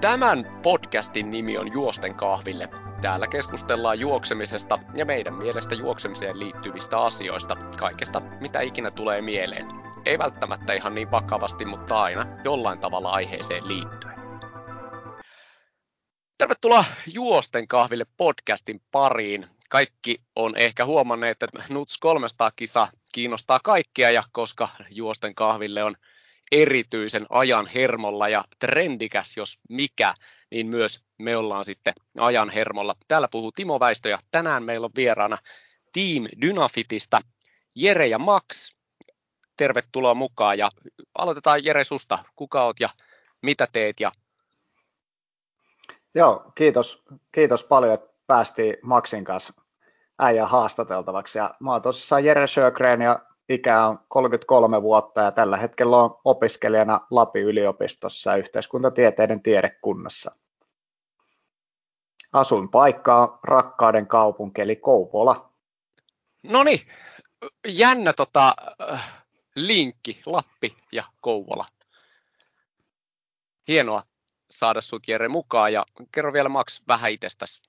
Tämän podcastin nimi on Juosten kahville. Täällä keskustellaan juoksemisesta ja meidän mielestä juoksemiseen liittyvistä asioista, kaikesta mitä ikinä tulee mieleen. Ei välttämättä ihan niin vakavasti, mutta aina jollain tavalla aiheeseen liittyen. Tervetuloa Juosten kahville podcastin pariin. Kaikki on ehkä huomanneet, että Nuts 300 kisa kiinnostaa kaikkia ja koska Juosten kahville on erityisen ajan hermolla ja trendikäs, jos mikä, niin myös me ollaan sitten ajan hermolla. Täällä puhuu Timo Väistö ja tänään meillä on vieraana Team Dynafitista Jere ja Max. Tervetuloa mukaan ja aloitetaan Jere susta. Kuka oot ja mitä teet? Ja... Joo, kiitos, kiitos paljon, että päästiin Maxin kanssa äijän haastateltavaksi. Ja mä oon tosissaan Jere Sjögren ja ikä on 33 vuotta ja tällä hetkellä on opiskelijana Lapin yliopistossa yhteiskuntatieteiden tiedekunnassa. Asuin paikkaa rakkauden kaupunki eli Kouvola. No niin, jännä tota, äh, linkki, Lappi ja Kouvola. Hienoa saada sut Jere mukaan ja kerro vielä Max vähän itsestäsi.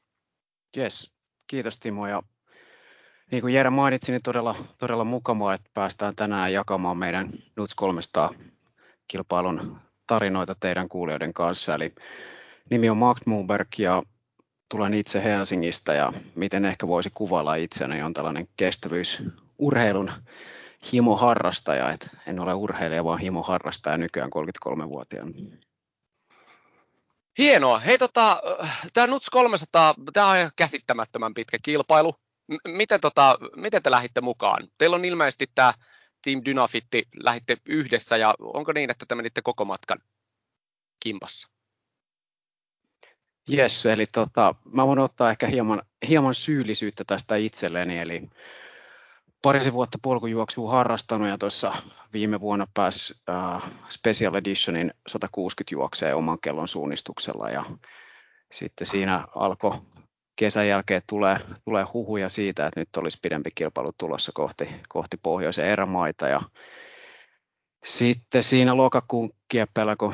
Yes, kiitos Timo ja niin kuin Jere mainitsi, niin todella, todella mukavaa, että päästään tänään jakamaan meidän Nuts 300 kilpailun tarinoita teidän kuulijoiden kanssa. Eli nimi on Mark Muberg ja tulen itse Helsingistä ja miten ehkä voisi kuvailla itseäni on tällainen kestävyysurheilun himoharrastaja. Et en ole urheilija, vaan himoharrastaja nykyään 33-vuotiaana. Hienoa. Hei, tota, tämä Nuts 300, tämä on käsittämättömän pitkä kilpailu miten, tota, miten te lähditte mukaan? Teillä on ilmeisesti tämä Team Dynafitti, lähditte yhdessä ja onko niin, että te menitte koko matkan kimpassa? Yes, eli tota, mä voin ottaa ehkä hieman, hieman syyllisyyttä tästä itselleni, eli parisen vuotta polkujuoksua harrastanut ja tuossa viime vuonna pääsi uh, Special Editionin 160 juokseen oman kellon suunnistuksella ja sitten siinä alkoi kesän jälkeen tulee, tulee huhuja siitä, että nyt olisi pidempi kilpailu tulossa kohti, kohti pohjoisen erämaita ja sitten siinä lokakuun kieppeillä, kun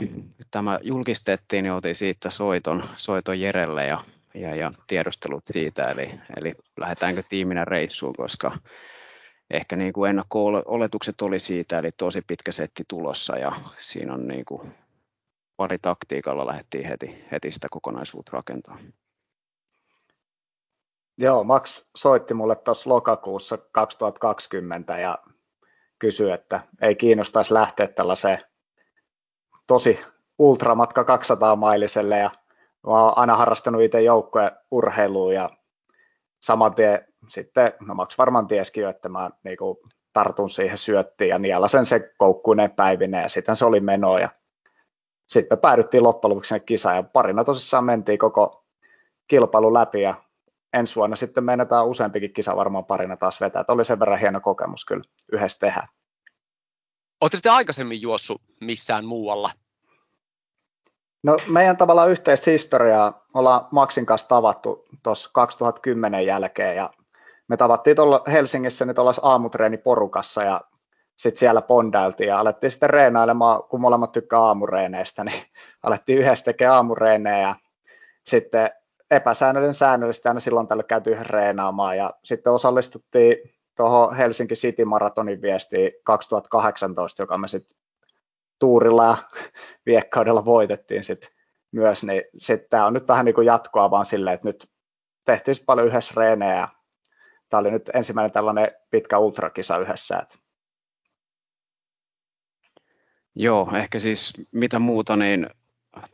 tämä julkistettiin, niin otin siitä soiton, soiton Jerelle ja, ja, ja tiedustelut siitä, eli, eli lähdetäänkö tiiminä reissuun, koska ehkä niin kuin ennakko-oletukset oli siitä, eli tosi pitkä setti tulossa ja siinä on niin kuin pari taktiikalla lähdettiin heti, heti sitä kokonaisuutta rakentamaan. Joo, Max soitti mulle tuossa lokakuussa 2020 ja kysyi, että ei kiinnostaisi lähteä tällaiseen tosi ultramatka 200 mailiselle ja mä oon aina harrastanut itse joukkojen urheiluun ja saman tien sitten, no Max varmaan tieskin jo, että mä niinku tartun siihen syöttiin ja nielasen se koukkuinen päivinen ja sitten se oli meno ja sitten päädyttiin loppujen lopuksi kisaan ja parina tosissaan mentiin koko kilpailu läpi ja ensi vuonna sitten meinataan useampikin kisa varmaan parina taas vetää. Että oli sen verran hieno kokemus kyllä yhdessä tehdä. Oletteko te aikaisemmin juossut missään muualla? No meidän tavallaan yhteistä historiaa ollaan Maxin kanssa tavattu tuossa 2010 jälkeen ja me tavattiin tuolla Helsingissä nyt ollaan aamutreeniporukassa ja sitten siellä pondailtiin ja alettiin sitten reenailemaan, kun molemmat tykkää aamureeneistä, niin alettiin yhdessä tekemään aamureenejä ja sitten epäsäännöllinen säännöllisesti aina silloin tällä käyty reenaamaan ja sitten osallistuttiin tuohon Helsinki City Maratonin viestiin 2018, joka me sitten tuurilla ja viekkaudella voitettiin sitten myös, niin sitten tämä on nyt vähän niin kuin jatkoa vaan silleen, että nyt tehtiin sitten paljon yhdessä reenejä tämä oli nyt ensimmäinen tällainen pitkä ultrakisa yhdessä. Että. Joo, ehkä siis mitä muuta, niin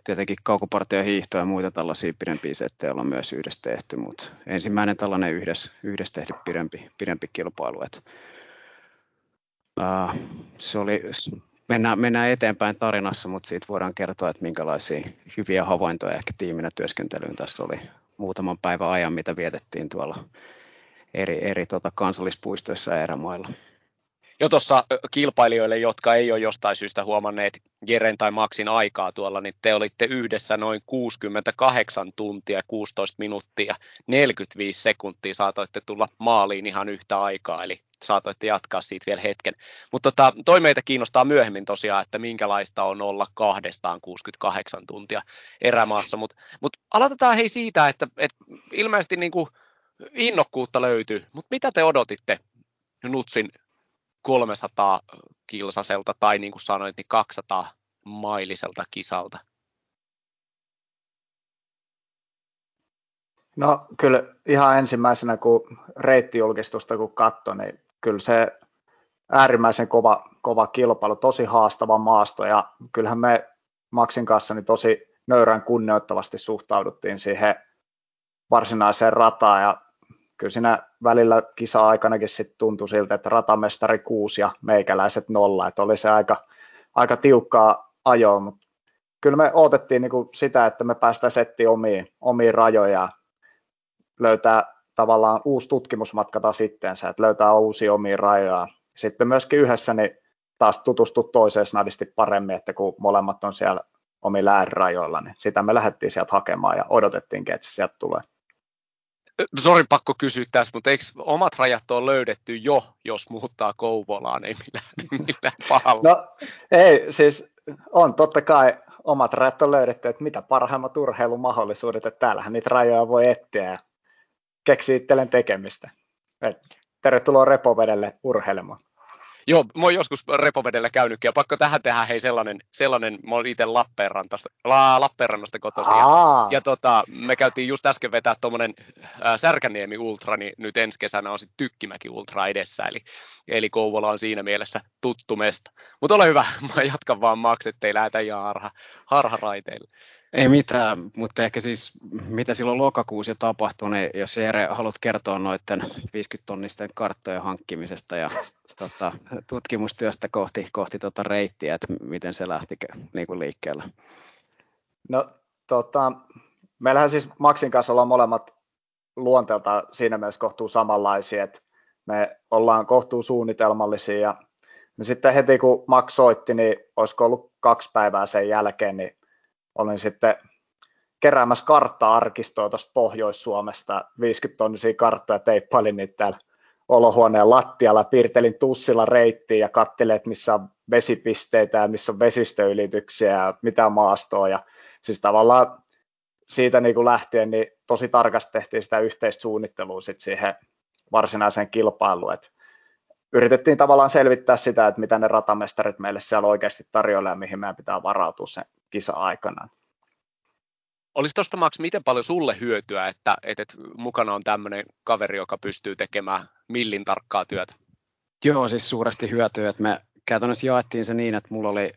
tietenkin kaukopartia hiihtoa ja muita tällaisia pidempiä settejä ollaan myös yhdessä tehty, mutta ensimmäinen tällainen yhdessä, yhdessä tehty pidempi, pidempi kilpailu. Et, uh, se oli, mennään, mennään eteenpäin tarinassa, mutta siitä voidaan kertoa, että minkälaisia hyviä havaintoja ehkä tiiminä työskentelyyn tässä oli muutaman päivän ajan, mitä vietettiin tuolla eri, eri tota kansallispuistoissa ja erämailla jo tuossa kilpailijoille, jotka ei ole jostain syystä huomanneet Jeren tai Maxin aikaa tuolla, niin te olitte yhdessä noin 68 tuntia, 16 minuuttia, 45 sekuntia saatoitte tulla maaliin ihan yhtä aikaa, eli saatoitte jatkaa siitä vielä hetken. Mutta tota, toi meitä kiinnostaa myöhemmin tosiaan, että minkälaista on olla kahdestaan 68 tuntia erämaassa. Mutta mut aloitetaan hei siitä, että, että ilmeisesti niin kuin innokkuutta löytyy, mutta mitä te odotitte Nutsin 300 kilsaselta tai niin kuin sanoit, niin 200 mailiselta kisalta? No kyllä ihan ensimmäisenä, kun reittijulkistusta kun katsoi, niin kyllä se äärimmäisen kova, kova kilpailu, tosi haastava maasto ja kyllähän me Maxin kanssa niin tosi nöyrän kunnioittavasti suhtauduttiin siihen varsinaiseen rataan ja kyllä siinä välillä kisa-aikanakin sitten tuntui siltä, että ratamestari 6 ja meikäläiset nolla, että oli se aika, aika tiukkaa ajoa, mutta kyllä me odotettiin niin kuin sitä, että me päästään settiin omiin, omiin rajoja löytää tavallaan uusi tutkimusmatka taas itteensä, että löytää uusia omia rajoja. Sitten myöskin yhdessä niin taas tutustua toiseen snadisti paremmin, että kun molemmat on siellä omilla äärirajoilla, niin sitä me lähdettiin sieltä hakemaan ja odotettiin, että se sieltä tulee. Sori, pakko kysyä tässä, mutta eikö omat rajat ole löydetty jo, jos muuttaa Kouvolaan, ei millään, millään pahalla? No ei, siis on totta kai omat rajat on löydetty, että mitä parhaimmat urheilumahdollisuudet, että täällähän niitä rajoja voi etsiä ja keksiä itselleen tekemistä. Et tervetuloa repovedelle urheilemaan. Joo, mä oon joskus repovedellä käynytkin, ja pakko tähän tehdä hei sellainen, sellainen mä oon itse Lappeenrannasta, La, Lappeenrannasta kotoisin, ja, ja tota, me käytiin just äsken vetää tuommoinen Särkäniemi Ultra, niin nyt ensi kesänä on sitten Tykkimäki Ultra edessä, eli, eli Kouvola on siinä mielessä tuttu mesta. Mutta ole hyvä, mä jatkan vaan Max, ettei lähetä ihan harha, harharaiteille. Ei mitään, mutta ehkä siis mitä silloin lokakuussa tapahtui, niin jos Jere haluat kertoa noiden 50-tonnisten karttojen hankkimisesta ja tota, tutkimustyöstä kohti, kohti tota reittiä, että miten se lähti niin kuin liikkeelle? No tota, meillähän siis Maxin kanssa ollaan molemmat luonteelta siinä mielessä kohtuu samanlaisia, että me ollaan kohtuu suunnitelmallisia ja sitten heti kun Max soitti, niin olisiko ollut kaksi päivää sen jälkeen, niin olin sitten keräämässä kartta-arkistoa tuosta Pohjois-Suomesta, 50 tonnisia karttoja, teippailin niitä täällä olohuoneen lattialla, piirtelin tussilla reittiä ja kattelin, että missä on vesipisteitä ja missä on vesistöylityksiä ja mitä maastoa. Ja siis tavallaan siitä niin kuin lähtien niin tosi tarkasti tehtiin sitä yhteistä suunnittelua sit siihen varsinaiseen kilpailuun. Et yritettiin tavallaan selvittää sitä, että mitä ne ratamestarit meille siellä oikeasti tarjoilee ja mihin meidän pitää varautua sen kisa-aikana. Olisi tuosta Max, miten paljon sulle hyötyä, että, että mukana on tämmöinen kaveri, joka pystyy tekemään millin tarkkaa työtä? Joo, siis suuresti hyötyä, että me käytännössä jaettiin se niin, että mulla oli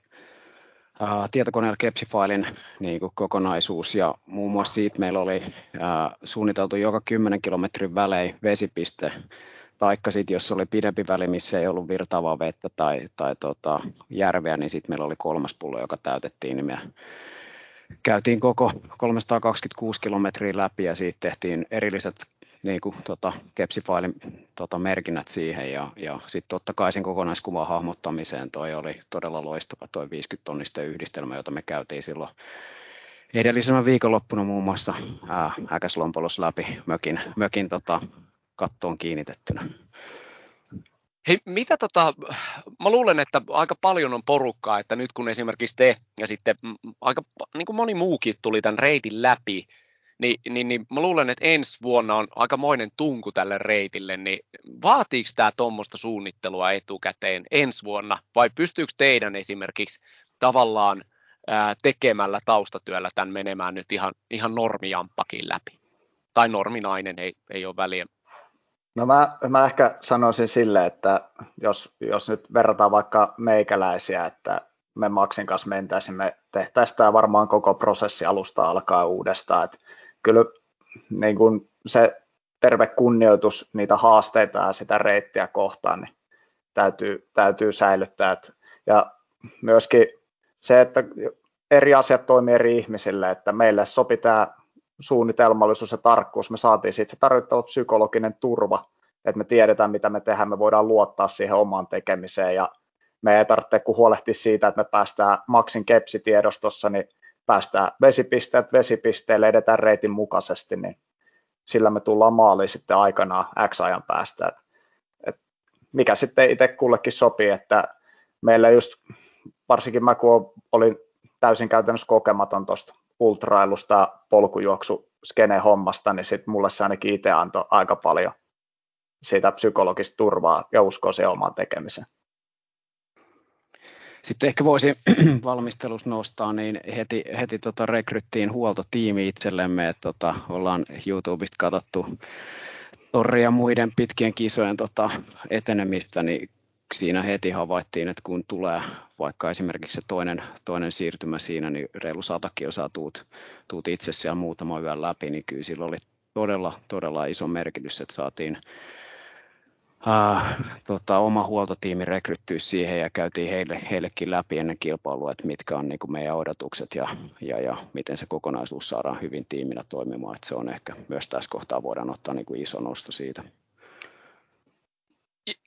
uh, tietokoneella Kepsifailin niin kuin kokonaisuus ja muun muassa siitä meillä oli uh, suunniteltu joka 10 kilometrin välein vesipiste, taikka sitten jos oli pidempi väli, missä ei ollut virtaavaa vettä tai, tai tota, järveä, niin sitten meillä oli kolmas pullo, joka täytettiin, niin me käytiin koko 326 kilometriä läpi ja siitä tehtiin erilliset niin kuin, tota, kepsifailin tota, merkinnät siihen ja, ja sitten totta kai sen kokonaiskuvan hahmottamiseen toi oli todella loistava toi 50 tonnisten yhdistelmä, jota me käytiin silloin edellisenä viikonloppuna muun muassa ää, Äkäslompolossa läpi mökin, mökin tota, kattoon kiinnitettynä. Hei, mitä tota, mä luulen, että aika paljon on porukkaa, että nyt kun esimerkiksi te ja sitten aika niin kuin moni muukin tuli tämän reitin läpi, niin, niin, niin mä luulen, että ensi vuonna on aikamoinen tunku tälle reitille, niin vaatiiko tämä tuommoista suunnittelua etukäteen ensi vuonna, vai pystyykö teidän esimerkiksi tavallaan ää, tekemällä taustatyöllä tämän menemään nyt ihan, ihan normijamppakin läpi? Tai norminainen, ei, ei ole väliä, No mä, mä ehkä sanoisin sille, että jos, jos nyt verrataan vaikka meikäläisiä, että me Maxin kanssa mentäisiin, me tehtäisiin tämä varmaan koko prosessi alusta alkaa uudestaan. Että kyllä niin kun se terve kunnioitus niitä haasteita ja sitä reittiä kohtaan, niin täytyy, täytyy säilyttää. Et, ja myöskin se, että eri asiat toimii eri ihmisille, että meille sopii tämä suunnitelmallisuus ja tarkkuus, me saatiin siitä se tarvittava psykologinen turva, että me tiedetään, mitä me tehdään, me voidaan luottaa siihen omaan tekemiseen ja me ei tarvitse kun huolehtia siitä, että me päästään Maxin kepsitiedostossa, niin päästään vesipisteet vesipisteelle, edetään reitin mukaisesti, niin sillä me tullaan maaliin sitten aikanaan X ajan päästä. Et mikä sitten itse kullekin sopii, että meillä just, varsinkin mä kun olin täysin käytännössä kokematon tuosta ultrailusta polkujuoksu skene hommasta, niin sitten mulle se ainakin itse antoi aika paljon siitä psykologista turvaa ja uskoa siihen omaan tekemiseen. Sitten ehkä voisi valmistelus nostaa, niin heti, heti tota rekryttiin huoltotiimi itsellemme, että tota, ollaan YouTubesta katsottu Torri ja muiden pitkien kisojen tota, etenemistä, niin siinä heti havaittiin, että kun tulee vaikka esimerkiksi se toinen, toinen siirtymä siinä, niin reilu sata kilsaa tuut, tuut itse siellä muutama yön läpi, niin kyllä sillä oli todella, todella iso merkitys, että saatiin äh, tota, oma huoltotiimi rekryttyä siihen ja käytiin heille, heillekin läpi ennen kilpailua, että mitkä on niin kuin meidän odotukset ja, ja, ja miten se kokonaisuus saadaan hyvin tiiminä toimimaan. Että se on ehkä myös tässä kohtaa voidaan ottaa niin kuin iso nosto siitä.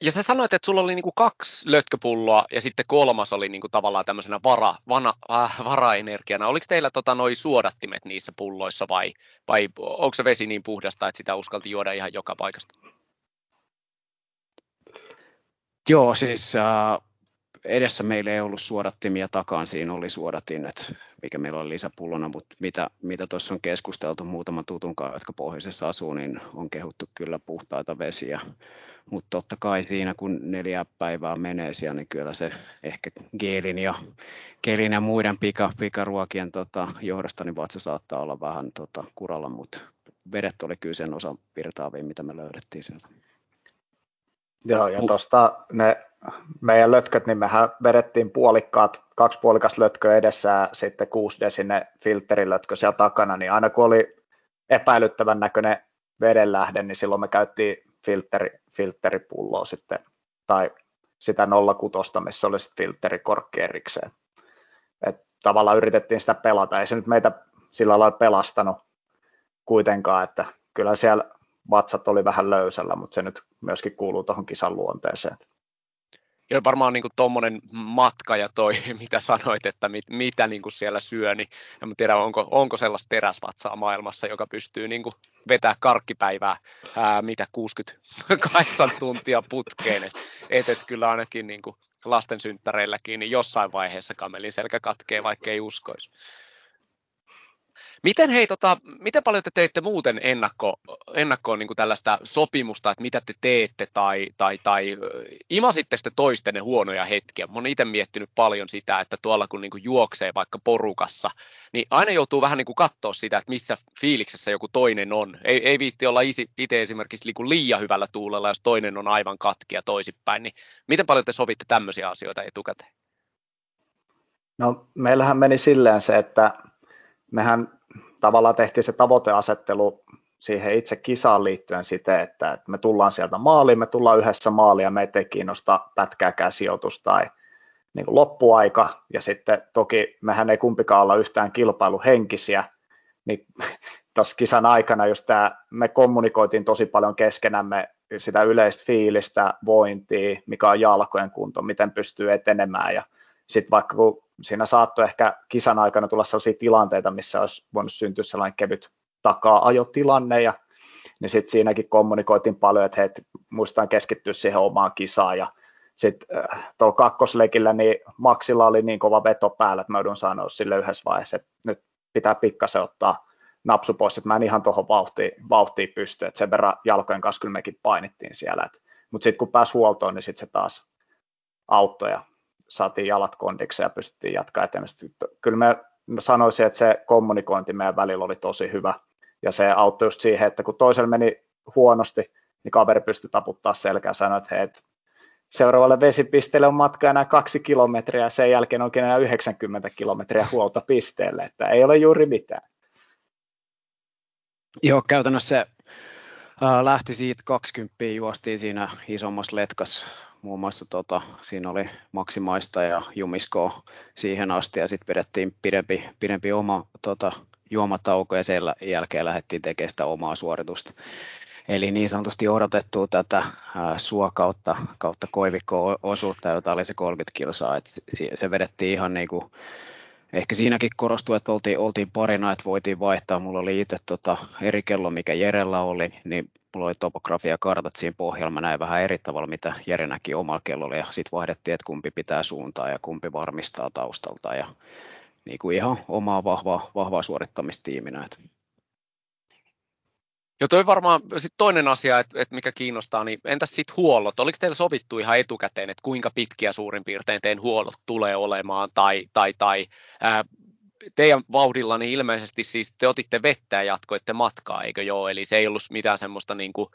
Ja sä sanoit, että sulla oli niinku kaksi lötköpulloa ja sitten kolmas oli niinku tavallaan tämmöisenä vara, vana, äh, varaenergiana. Oliko teillä tota noi suodattimet niissä pulloissa vai, vai onko se vesi niin puhdasta, että sitä uskalti juoda ihan joka paikasta? Joo, siis äh, edessä meillä ei ollut suodattimia, takaan siinä oli että mikä meillä oli lisäpullona, mutta mitä, mitä tuossa on keskusteltu muutaman tutun kanssa, jotka pohjoisessa asuu, niin on kehuttu kyllä puhtaita vesiä. Mutta totta kai siinä, kun neljä päivää menee siellä, niin kyllä se ehkä geelin ja, geelin ja muiden pika, pikaruokien tota, johdosta, niin vatsa saattaa olla vähän tota, kuralla, mutta vedet oli kyllä sen osan virtaavia, mitä me löydettiin sieltä. Joo, ja tuosta ne meidän lötköt, niin mehän vedettiin puolikkaat, kaksi puolikasta lötköä edessä ja sitten kuusi desine filterilötkö siellä takana, niin aina kun oli epäilyttävän näköinen vedenlähde, niin silloin me käyttiin filteri, filteripulloa sitten, tai sitä 06, missä oli sitten filterikorkki erikseen. Et tavallaan yritettiin sitä pelata, ei se nyt meitä sillä lailla pelastanut kuitenkaan, että kyllä siellä vatsat oli vähän löysällä, mutta se nyt myöskin kuuluu tuohon kisan luonteeseen. Joo, varmaan niin tuommoinen matka ja toi, mitä sanoit, että mit, mitä niin kuin siellä syö, niin en tiedä, onko, onko sellaista teräsvatsaa maailmassa, joka pystyy niin kuin vetää karkkipäivää, ää, mitä 68 tuntia putkeen. Et, et, et kyllä ainakin niin kuin lasten synttäreilläkin, niin jossain vaiheessa kamelin selkä katkee, vaikka ei uskoisi. Miten, hei, tota, miten paljon te teitte muuten ennakko, ennakkoon niin tällaista sopimusta, että mitä te teette, tai, tai, tai imasitte sitten toistenne huonoja hetkiä? Mä oon itse miettinyt paljon sitä, että tuolla kun niin kuin juoksee vaikka porukassa, niin aina joutuu vähän niin kuin katsoa sitä, että missä fiiliksessä joku toinen on. Ei, ei viitti olla itse esimerkiksi niin liian hyvällä tuulella, jos toinen on aivan katkia toisinpäin. Niin miten paljon te sovitte tämmöisiä asioita etukäteen? No meillähän meni silleen se, että mehän tavallaan tehtiin se tavoiteasettelu siihen itse kisaan liittyen siten, että, että me tullaan sieltä maaliin, me tullaan yhdessä maaliin ja meitä ei kiinnosta pätkääkään sijoitus tai niin kuin loppuaika, ja sitten toki mehän ei kumpikaan olla yhtään kilpailuhenkisiä, niin tuossa kisan aikana just tämä, me kommunikoitiin tosi paljon keskenämme sitä yleistä fiilistä, vointia, mikä on jalkojen kunto, miten pystyy etenemään, ja sitten vaikka kun siinä saattoi ehkä kisan aikana tulla sellaisia tilanteita, missä olisi voinut syntyä sellainen kevyt takaa-ajotilanne, ja niin sitten siinäkin kommunikoitiin paljon, että hei, muistan keskittyä siihen omaan kisaan, ja sitten äh, tuolla kakkosleikillä niin Maxilla oli niin kova veto päällä, että mä joudun sanoa sille yhdessä vaiheessa, että nyt pitää pikkasen ottaa napsu pois, että mä en ihan tuohon vauhtiin, vauhtiin pysty, että sen verran jalkojen kanssa kyllä mekin painittiin siellä, mutta sitten kun pääsi huoltoon, niin sitten se taas auttoi ja saatiin jalat kondiksi ja pystyttiin jatkaa eteenpäin. Kyllä mä sanoisin, että se kommunikointi meidän välillä oli tosi hyvä ja se auttoi just siihen, että kun toisella meni huonosti, niin kaveri pystyi taputtaa selkään ja sanoi, että hei, seuraavalle vesipisteelle on matka enää kaksi kilometriä ja sen jälkeen onkin enää 90 kilometriä huolta pisteelle, että ei ole juuri mitään. Joo, käytännössä se äh, lähti siitä 20, juostiin siinä isommassa letkas muun muassa tota, siinä oli maksimaista ja jumiskoa siihen asti ja sitten vedettiin pidempi, pidempi oma tota, juomatauko ja sen jälkeen lähdettiin tekemään sitä omaa suoritusta. Eli niin sanotusti odotettua tätä ää, suo kautta, kautta koivikko-osuutta, jota oli se 30 kilsaa. Et se vedettiin ihan niin kuin ehkä siinäkin korostui, että oltiin, oltiin parina, että voitiin vaihtaa. Mulla oli itse tota eri kello, mikä Jerellä oli, niin mulla oli topografia kartat siinä pohjalla. Mä näin vähän eri tavalla, mitä Jere näki omalla kellolla ja sitten vaihdettiin, että kumpi pitää suuntaa ja kumpi varmistaa taustalta ja niin kuin ihan omaa vahvaa, vahvaa suorittamistiiminä. Että Jo toi varmaan sit toinen asia, että, että mikä kiinnostaa, niin entäs sitten huollot? Oliko teillä sovittu ihan etukäteen, että kuinka pitkiä suurin piirtein teidän huollot tulee olemaan, tai, tai, tai ää, teidän vauhdilla niin ilmeisesti siis te otitte vettä ja jatkoitte matkaa, eikö joo? Eli se ei ollut mitään semmoista niin kuin,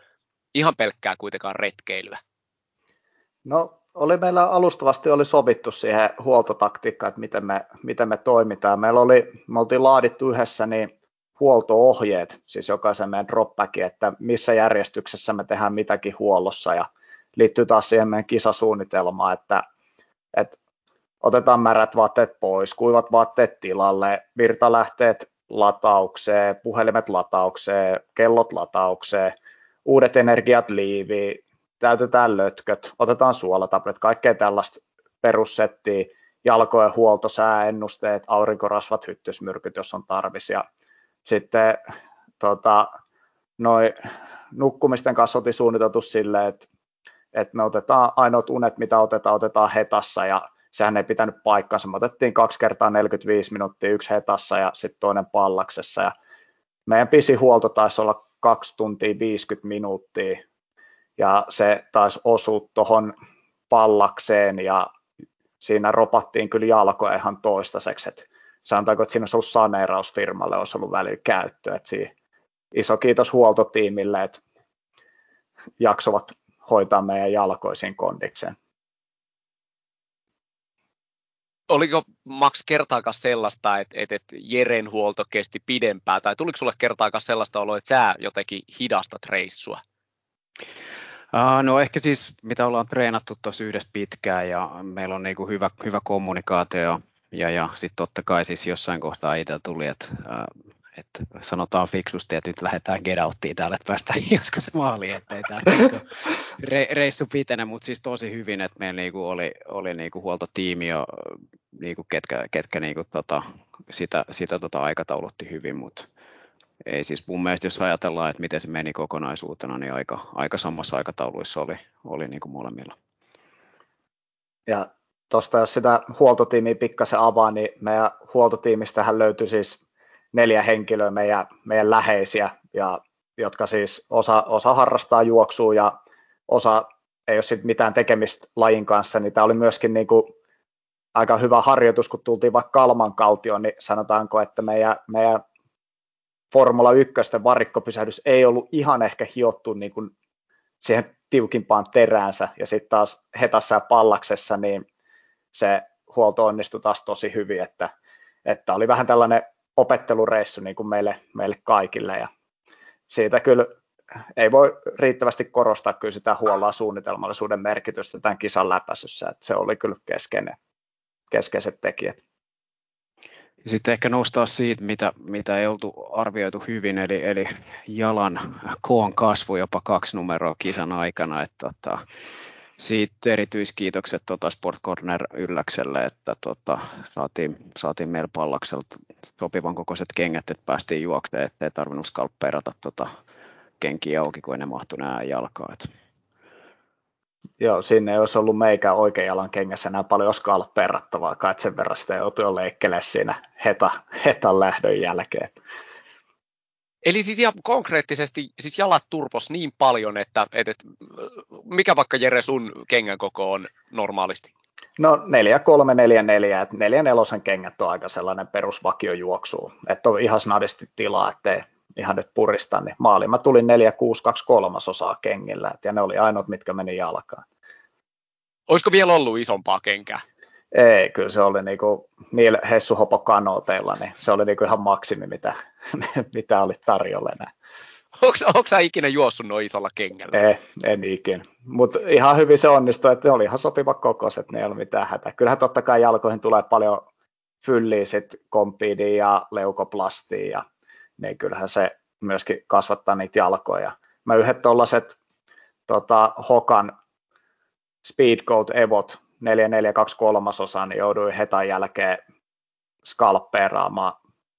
ihan pelkkää kuitenkaan retkeilyä. No oli meillä alustavasti oli sovittu siihen huoltotaktiikkaan, että miten me, miten me toimitaan. Meillä oli, me oltiin laadittu yhdessä niin huoltoohjeet, siis jokaisen meidän dropbackin, että missä järjestyksessä me tehdään mitäkin huollossa ja liittyy taas siihen meidän kisasuunnitelmaan, että, että otetaan märät vaatteet pois, kuivat vaatteet tilalle, virtalähteet lataukseen, puhelimet lataukseen, kellot lataukseen, uudet energiat liiviin, täytetään lötköt, otetaan suolatablet, kaikkea tällaista perussettiä, jalkojen huolto, sääennusteet, aurinkorasvat, hyttysmyrkyt, jos on tarvis. Ja sitten tota, noi nukkumisten kanssa oltiin suunniteltu silleen, että, että me otetaan ainoat unet, mitä otetaan, otetaan hetassa ja sehän ei pitänyt paikkansa. Me otettiin kaksi kertaa 45 minuuttia, yksi hetassa ja sitten toinen pallaksessa. Ja meidän pisi huolto taisi olla 2 tuntia 50 minuuttia ja se taisi osua tuohon pallakseen ja siinä ropattiin kyllä jalkoja ihan toistaiseksi, että sanotaanko, että siinä olisi ollut saneeraus firmalle, olisi ollut välillä käyttöä. Että iso kiitos huoltotiimille, että jaksovat hoitaa meidän jalkoisiin kondikseen. Oliko Max kertaakaan sellaista, että, että, että Jeren huolto kesti pidempään, tai tuliko sulle kertaakaan sellaista oloa, että sä jotenkin hidastat reissua? No ehkä siis, mitä ollaan treenattu tuossa yhdessä pitkään ja meillä on niin kuin hyvä, hyvä kommunikaatio ja, ja sitten totta kai siis jossain kohtaa itse tuli, että, äh, sanotaan fiksusti, että nyt lähdetään get outtiin täällä, että päästään joskus maaliin, ettei tämä niinku re, reissu pitene, mutta siis tosi hyvin, että meillä niinku oli, oli niinku huoltotiimi jo, niinku ketkä, ketkä niinku tota, sitä, sitä tota aikataulutti hyvin, mutta ei siis mun mielestä, jos ajatellaan, että miten se meni kokonaisuutena, niin aika, aika samassa aikatauluissa oli, oli niin kuin molemmilla. Ja tuosta jos sitä huoltotiimiä pikkasen avaa, niin meidän huoltotiimistähän löytyi siis neljä henkilöä meidän, meidän läheisiä, ja, jotka siis osa, osa harrastaa juoksua ja osa ei ole sit mitään tekemistä lajin kanssa, niin tämä oli myöskin niin kuin aika hyvä harjoitus, kun tultiin vaikka Kalman kaltioon, niin sanotaanko, että meidän, meidän Formula 1 varikkopysähdys ei ollut ihan ehkä hiottu niin kuin siihen tiukimpaan teräänsä, ja sitten taas hetassa ja pallaksessa, niin se huolto onnistui taas tosi hyvin, että, että oli vähän tällainen opettelureissu niin kuin meille, meille kaikille ja siitä kyllä ei voi riittävästi korostaa kyllä sitä huolloa suunnitelmallisuuden merkitystä tämän kisan läpäisyssä, että se oli kyllä keskeinen, keskeiset tekijät. Ja sitten ehkä nostaa siitä, mitä, mitä ei oltu arvioitu hyvin, eli, eli jalan koon kasvu jopa kaksi numeroa kisan aikana. Että, tota, siitä erityiskiitokset tota Sport Corner Ylläkselle, että tota, saatiin, saatiin meillä pallakselta sopivan kokoiset kengät, että päästiin juokseen, ettei tarvinnut skalppeerata tota kenkiä auki, kun ne mahtui nämä jalkaa. Joo, sinne ei olisi ollut meikä oikean jalan kengässä enää paljon skalppeerattavaa, kai sen verran sitä joutui jo leikkele siinä heta, hetan lähdön jälkeen. Eli siis ihan konkreettisesti siis jalat turpos niin paljon, että, että, mikä vaikka Jere sun kengän koko on normaalisti? No 4 3 4 4, että 4 4 kengät on aika sellainen perusvakiojuoksu, että on ihan snadisti tilaa, ettei ihan nyt purista, niin maaliin mä tulin 4 6 2 3 osaa kengillä, ja ne oli ainoat, mitkä meni jalkaan. Olisiko vielä ollut isompaa kenkää? Ei, kyllä se oli niinku Hessu Hopo kanooteilla, niin se oli niinku ihan maksimi, mitä, mitä oli tarjolla enää. Onko sä ikinä juossut noin isolla kengällä? Ei, en ikinä. Mutta ihan hyvin se onnistui, että ne oli ihan sopiva kokoiset, ne ei ollut mitään hätä. Kyllähän totta kai jalkoihin tulee paljon fylliä sit kompiidia ja leukoplastia ja niin kyllähän se myöskin kasvattaa niitä jalkoja. Mä yhdet tuollaiset tota, Hokan Speedcode Evot 4423 osaa, niin jouduin hetan jälkeen skalppeeraamaan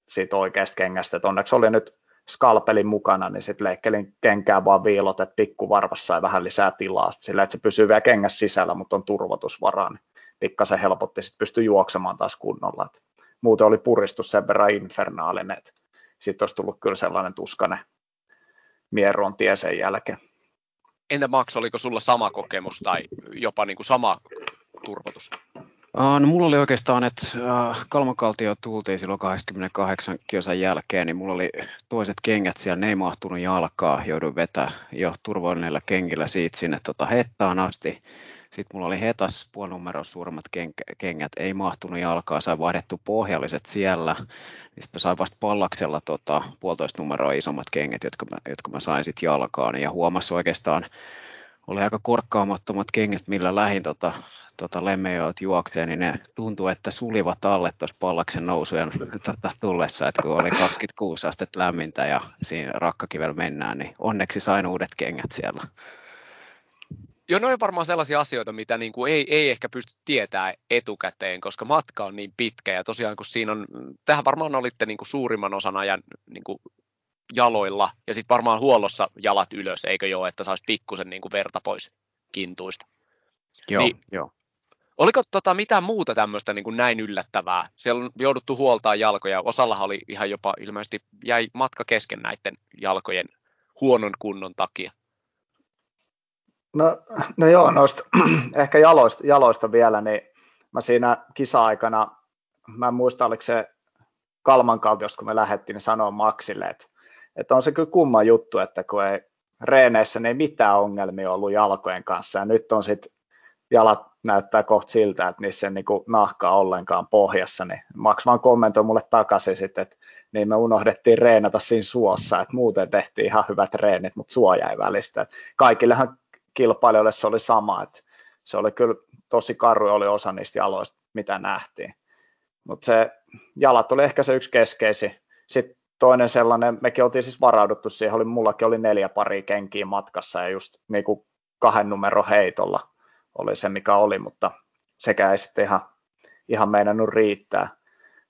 siitä oikeasta kengästä. Et onneksi oli nyt skalpelin mukana, niin sitten leikkelin kenkää vaan viilot, että pikkuvarvassa sai vähän lisää tilaa, sillä että se pysyy vielä kengässä sisällä, mutta on turvotusvaraa, niin pikkasen helpotti, sitten pystyi juoksemaan taas kunnolla. Et muuten oli puristus sen verran infernaalinen, että sitten olisi tullut kyllä sellainen tuskainen mieron tie sen jälkeen. Entä Max, oliko sulla sama kokemus tai jopa niin kuin sama turvotus? Uh, no mulla oli oikeastaan, että uh, kalmakaltio tultiin silloin 28 kilsan jälkeen, niin mulla oli toiset kengät siellä, ne ei mahtunut jalkaa, jouduin vetää jo turvallisilla kengillä siitä sinne tota hettaan asti. Sitten mulla oli hetas puolinumeron suuremmat kengät, ei mahtunut jalkaa, sai vaihdettu pohjalliset siellä. Sitten mä sain vasta pallaksella tota, puolitoista numeroa isommat kengät, jotka mä, jotka mä sain sitten jalkaan. Ja huomasin oikeastaan, oli aika korkkaamattomat kengät, millä lähin tota, tota lemmejoit juokseen, niin ne tuntui, että sulivat alle tuossa pallaksen nousujen tota, tullessa, että kun oli 26 astetta lämmintä ja siinä rakkakivellä mennään, niin onneksi sain uudet kengät siellä. Joo, noin varmaan sellaisia asioita, mitä niin kuin ei, ei ehkä pysty tietää etukäteen, koska matka on niin pitkä ja tosiaan kun siinä on, tähän varmaan olitte niin kuin suurimman osan ajan niin kuin jaloilla ja sitten varmaan huollossa jalat ylös, eikö joo, että saisi pikkusen niin kuin verta pois kintuista. Joo, niin, joo. Oliko tota mitään muuta tämmöistä niin kuin näin yllättävää? Siellä on jouduttu huoltaa jalkoja. Osallahan oli ihan jopa ilmeisesti jäi matka kesken näiden jalkojen huonon kunnon takia. No, no joo, noista ehkä jaloista, jaloista vielä, niin mä siinä kisa-aikana, mä en muista oliko se Kalman kaltiosta, kun me lähdettiin, niin sanoa Maxille, että, että on se kyllä kumma juttu, että kun ei reeneissä niin ei mitään ongelmia ollut jalkojen kanssa, ja nyt on sitten jalat näyttää kohta siltä, että niissä ei niin nahkaa ollenkaan pohjassa, niin Max vaan kommentoi mulle takaisin sitten, että niin me unohdettiin reenata siinä suossa, että muuten tehtiin ihan hyvät treenit, mutta suo jäi välistä. kaikillehan kilpailijoille se oli sama, että se oli kyllä tosi karu oli osa niistä jaloista, mitä nähtiin. Mutta se jalat oli ehkä se yksi keskeisin. Sitten toinen sellainen, mekin oltiin siis varauduttu siihen, oli, mullakin oli neljä pari kenkiä matkassa ja just niin kuin kahden numero heitolla oli se, mikä oli, mutta sekä ei sitten ihan, ihan meinannut riittää.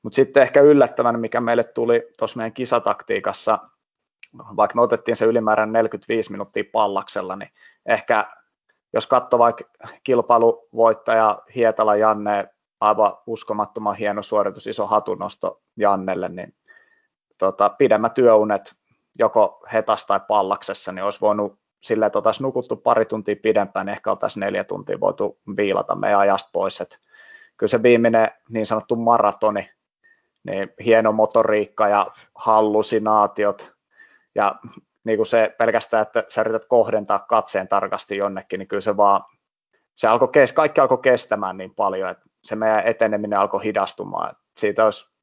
Mutta sitten ehkä yllättävän, mikä meille tuli tuossa meidän kisataktiikassa, vaikka me otettiin se ylimäärän 45 minuuttia pallaksella, niin ehkä jos katsoo vaikka kilpailuvoittaja Hietala Janne, aivan uskomattoman hieno suoritus, iso hatunnosto Jannelle, niin tota, pidemmät työunet joko hetasta tai pallaksessa, niin olisi voinut sillä, että oltaisiin nukuttu pari tuntia pidempään, niin ehkä oltaisiin neljä tuntia voitu viilata meidän ajasta pois. Että kyllä se viimeinen niin sanottu maratoni, niin hieno motoriikka ja hallusinaatiot ja niin kuin se pelkästään, että sä yrität kohdentaa katseen tarkasti jonnekin, niin kyllä se vaan, se alkoi, kaikki alkoi kestämään niin paljon, että se meidän eteneminen alkoi hidastumaan. Siitä olisi,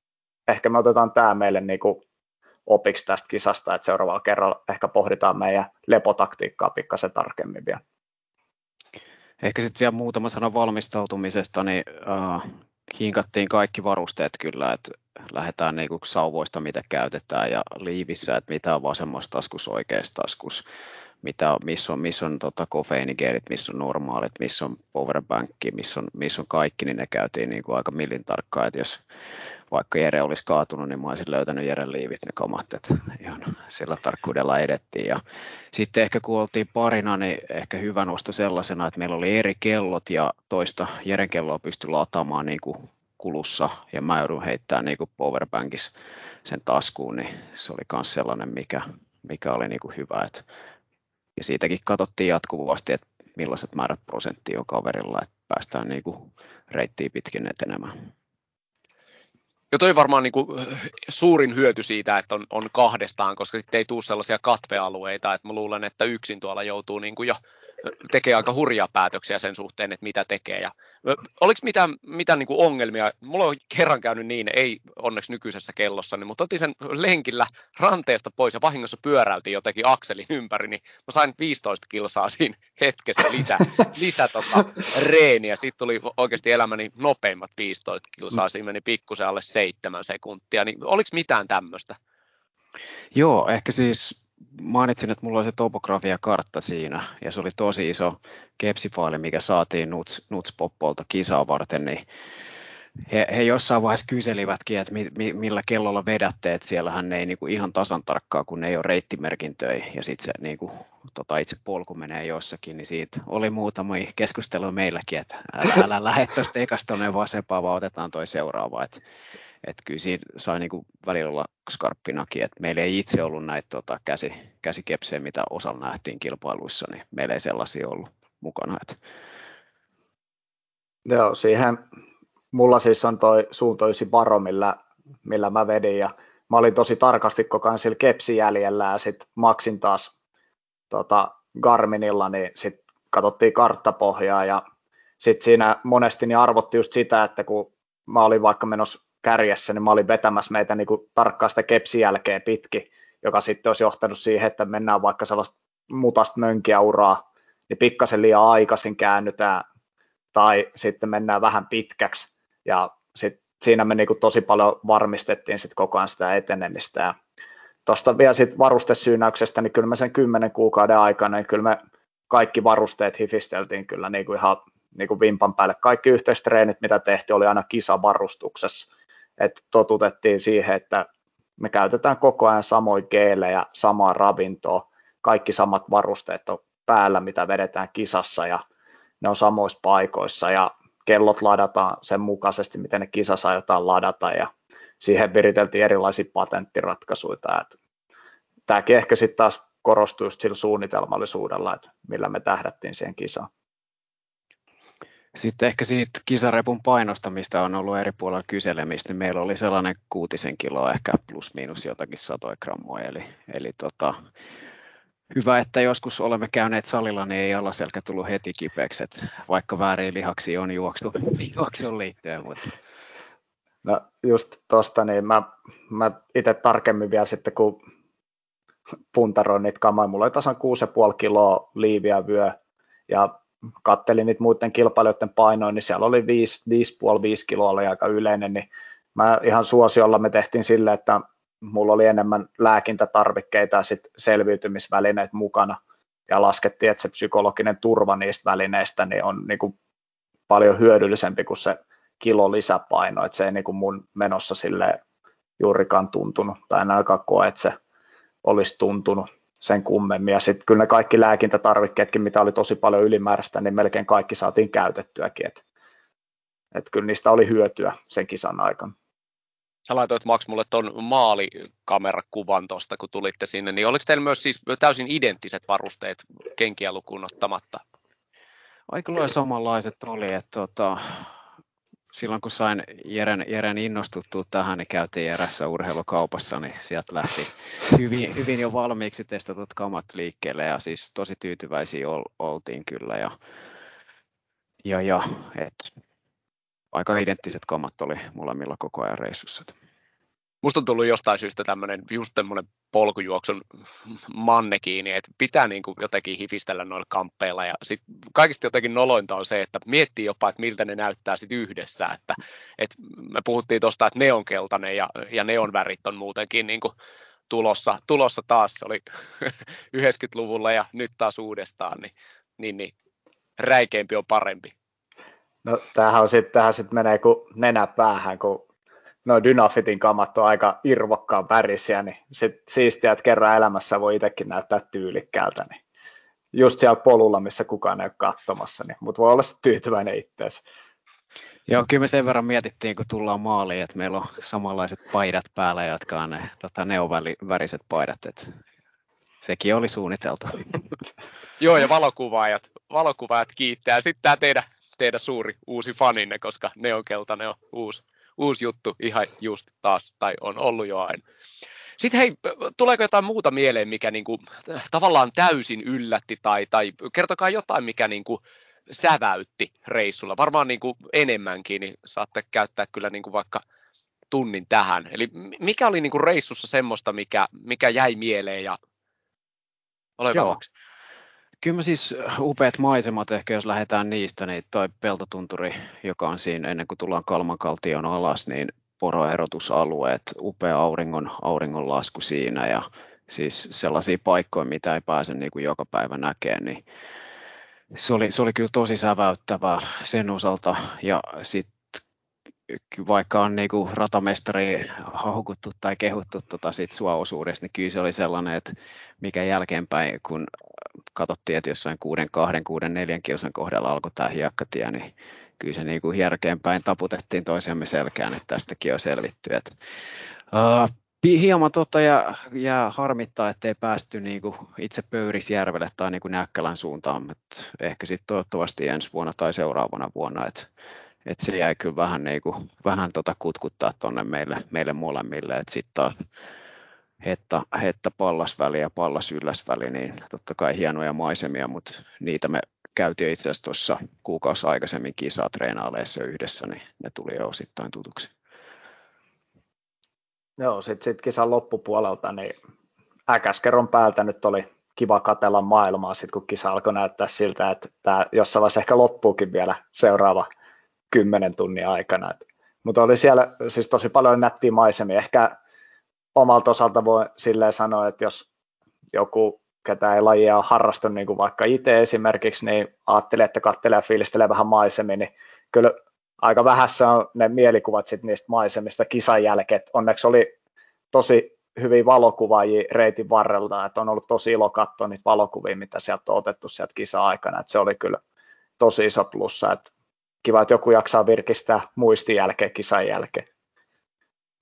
ehkä me otetaan tämä meille niin kuin opiksi tästä kisasta, että seuraavalla kerralla ehkä pohditaan meidän lepotaktiikkaa pikkasen tarkemmin vielä. Ehkä sitten vielä muutama sana valmistautumisesta, niin äh, hinkattiin kaikki varusteet kyllä, että lähdetään niinku sauvoista, mitä käytetään ja liivissä, että mitä on vasemmassa taskussa, oikeassa taskussa, mitä, missä on, missä on tota, kofeiinigeelit, missä on normaalit, missä on powerbankki, missä on, missä on kaikki, niin ne käytiin niinku aika millin tarkkaan, että jos vaikka Jere olisi kaatunut, niin mä olisin löytänyt Jeren liivit ne kamat, että ihan sillä tarkkuudella edettiin. Ja sitten ehkä kun oltiin parina, niin ehkä hyvä nosto sellaisena, että meillä oli eri kellot ja toista Jeren kelloa pystyi lataamaan niin kuin kulussa ja mä joudun heittämään niin powerbankissa sen taskuun, niin se oli myös sellainen, mikä, mikä oli niin kuin hyvä. Et, ja siitäkin katsottiin jatkuvasti, että millaiset määrät prosenttia on kaverilla, että päästään niin kuin reittiin pitkin etenemään. Ja toi varmaan niin kuin suurin hyöty siitä, että on, on kahdestaan, koska sitten ei tule sellaisia katvealueita, että mä luulen, että yksin tuolla joutuu niin kuin jo tekee aika hurjaa päätöksiä sen suhteen, että mitä tekee. Ja, oliko mitään, mitään niin kuin ongelmia? Mulla on kerran käynyt niin, ei onneksi nykyisessä kellossa, niin, mutta otin sen lenkillä ranteesta pois ja vahingossa pyöräiltiin jotenkin akselin ympäri, niin mä sain 15 kilsaa siinä hetkessä lisä, lisä tota, reeniä. Sitten tuli oikeasti elämäni nopeimmat 15 kilsaa, siinä meni pikkusen alle seitsemän sekuntia. Niin oliko mitään tämmöistä? Joo, ehkä siis mainitsin, että mulla oli se topografia-kartta siinä, ja se oli tosi iso kepsifaili, mikä saatiin Nuts, Nuts Poppolta kisaa varten, niin he, he jossain vaiheessa kyselivätkin, että mi, mi, millä kellolla vedätte, että siellähän ei kuin ihan tasan tarkkaa, kun ei ole reittimerkintöjä ja sitten se kuin, tota, itse polku menee jossakin, niin siitä oli muutama keskustelu meilläkin, että älä, älä lähde tuosta ekasta tuonne vasempaan, vaan otetaan toi seuraava. Että et kyllä siinä sai niin kuin välillä olla skarppinakin, että meillä ei itse ollut näitä tota, käsi, käsikepsejä, mitä osalla nähtiin kilpailuissa, niin meillä ei sellaisia ollut mukana. Että... Joo, siihen mulla siis on toi suuntoisi baro, millä, millä mä vedin ja mä olin tosi tarkasti koko ajan sillä kepsijäljellä ja sitten maksin taas tota, Garminilla, niin sitten katsottiin karttapohjaa ja sitten siinä monesti niin arvotti just sitä, että kun mä olin vaikka menossa kärjessä, niin mä olin vetämässä meitä niin kuin tarkkaan sitä kepsijälkeä pitki, joka sitten olisi johtanut siihen, että mennään vaikka sellaista mutasta mönkiä uraa, niin pikkasen liian aikaisin käännytään, tai sitten mennään vähän pitkäksi, ja sit siinä me niinku tosi paljon varmistettiin sit koko ajan sitä etenemistä. Ja tuosta vielä sit varustesyynäyksestä, niin kyllä me sen kymmenen kuukauden aikana, niin kyllä me kaikki varusteet hifisteltiin kyllä niinku ihan niinku vimpan päälle. Kaikki yhteistreenit, mitä tehtiin, oli aina kisavarustuksessa. Et totutettiin siihen, että me käytetään koko ajan samoin geelejä, samaa ravintoa, kaikki samat varusteet on päällä, mitä vedetään kisassa ja ne on samoissa paikoissa ja kellot ladataan sen mukaisesti, miten ne kisassa aiotaan ladata ja siihen viriteltiin erilaisia patenttiratkaisuja. Että tämäkin ehkä sitten taas korostui just sillä suunnitelmallisuudella, että millä me tähdättiin siihen kisaan. Sitten ehkä siitä kisarepun painosta, mistä on ollut eri puolilla kyselemistä, niin meillä oli sellainen kuutisen kiloa, ehkä plus miinus jotakin satoja grammoja, eli, eli tota, hyvä, että joskus olemme käyneet salilla, niin ei alaselkä tullut heti kipeäksi, vaikka väärin lihaksi on juoksu, juoksun liittyen. Mutta... No just tuosta, niin mä, mä itse tarkemmin vielä sitten, kun puntaroin niitä kamoja, mulla oli tasan 6,5 kiloa liiviä vyö, ja kattelin niitä muiden kilpailijoiden painoin, niin siellä oli 5,5-5 kiloa oli aika yleinen, niin mä ihan suosiolla me tehtiin sille, että mulla oli enemmän lääkintätarvikkeita ja sit selviytymisvälineet mukana, ja laskettiin, että se psykologinen turva niistä välineistä niin on niin kuin paljon hyödyllisempi kuin se kilo lisäpaino, että se ei niin kuin mun menossa sille juurikaan tuntunut, tai en ainakaan koe, että se olisi tuntunut sen kummemmin. Ja sitten kyllä ne kaikki lääkintätarvikkeetkin, mitä oli tosi paljon ylimääräistä, niin melkein kaikki saatiin käytettyäkin. Että et kyllä niistä oli hyötyä sen kisan aikana sä laitoit Max mulle tuon maalikamerakuvan tuosta, kun tulitte sinne, niin oliko teillä myös siis täysin identtiset varusteet kenkiä lukuun ottamatta? Aika lailla samanlaiset oli, että tota, silloin kun sain Jeren, Jeren innostuttua tähän, niin käytiin erässä urheilukaupassa, niin sieltä lähti hyvin, hyvin jo valmiiksi testatut kamat liikkeelle ja siis tosi tyytyväisiä ol, oltiin kyllä ja, ja, ja et, aika identtiset kamat oli molemmilla koko ajan reissussa. Musta on tullut jostain syystä tämmöinen just tämmöinen polkujuoksun mannekiini, että pitää niin kuin jotenkin hifistellä noilla kamppeilla. Ja sit kaikista jotenkin nolointa on se, että miettii jopa, että miltä ne näyttää sit yhdessä, että, että me puhuttiin tuosta, että neonkeltainen ja, ja neon värit on muutenkin niin kuin tulossa, tulossa taas, se oli 90-luvulla ja nyt taas uudestaan, niin, niin, niin räikeämpi on parempi. No tämähän sitten, sit menee kuin nenä päähän, kun no Dynafitin kamat on aika irvokkaan värisiä, niin sit siistiä, että kerran elämässä voi itsekin näyttää tyylikkäältä, niin just siellä polulla, missä kukaan ei ole katsomassa, niin, mutta voi olla tyytyväinen itseensä. Joo, kyllä me sen verran mietittiin, kun tullaan maaliin, että meillä on samanlaiset paidat päällä, jotka on ne tota, neoväriset paidat, että sekin oli suunniteltu. Joo, ja valokuvaajat, valokuvaajat kiittää. Sitten tämä teidän teidän suuri uusi faninne, koska neonkeltainen on uusi, uusi juttu ihan just taas, tai on ollut jo aina. Sitten hei, tuleeko jotain muuta mieleen, mikä niinku, tavallaan täysin yllätti, tai, tai kertokaa jotain, mikä niinku, säväytti reissulla. Varmaan niinku enemmänkin, niin saatte käyttää kyllä niinku vaikka tunnin tähän. Eli mikä oli niinku reissussa semmoista, mikä, mikä jäi mieleen ja ole Joo. Kyllä mä siis äh, upeat maisemat, ehkä jos lähdetään niistä, niin toi peltotunturi, joka on siinä ennen kuin tullaan Kalmankaltion alas, niin poroerotusalueet, upea auringon, auringonlasku siinä ja siis sellaisia paikkoja, mitä ei pääse niin kuin joka päivä näkemään, niin se oli, se oli kyllä tosi säväyttävää sen osalta. Ja sitten vaikka on niinku ratamestari haukuttu tai kehuttu tota sit suosuudesta, niin kyllä se oli sellainen, että mikä jälkeenpäin, kun katsottiin, että jossain 6 2 6 4 kilsan kohdalla alkoi tämä hiekkatie, niin kyllä se niinku jälkeenpäin taputettiin toisiamme selkään, että tästäkin on selvitty. Et, uh, hieman tota ja, ja harmittaa, ettei päästy niinku itse Pöyrisjärvelle tai niinku Näkkälän suuntaan, mutta ehkä sitten toivottavasti ensi vuonna tai seuraavana vuonna, että et se jäi kyllä vähän, niinku, vähän tota kutkuttaa tuonne meille, meille molemmille, että sitten taas hetta, hetta pallasväli ja pallas niin totta kai hienoja maisemia, mutta niitä me käytiin itse asiassa tuossa kuukausi aikaisemmin kisaa treenaaleissa yhdessä, niin ne tuli jo osittain tutuksi. Joo, sitten sit kisan loppupuolelta, niin äkäskeron päältä nyt oli kiva katella maailmaa, sit kun kisa alkoi näyttää siltä, että tämä jossain vaiheessa ehkä loppuukin vielä seuraava kymmenen tunnin aikana. Mutta oli siellä siis tosi paljon nättiä maisemia. Ehkä omalta osalta voi silleen sanoa, että jos joku, ketä ei lajia harrastu, niin kuin vaikka itse esimerkiksi, niin ajattelee, että kattelee ja fiilistelee vähän maisemia, niin kyllä aika vähässä on ne mielikuvat sit niistä maisemista kisan jälkeen. Et onneksi oli tosi hyviä valokuvaajia reitin varrelta, että on ollut tosi ilo katsoa niitä valokuvia, mitä sieltä on otettu sieltä kisa-aikana, että se oli kyllä tosi iso plussa, että kiva, että joku jaksaa virkistää muistin jälkeen kisan jälkeen.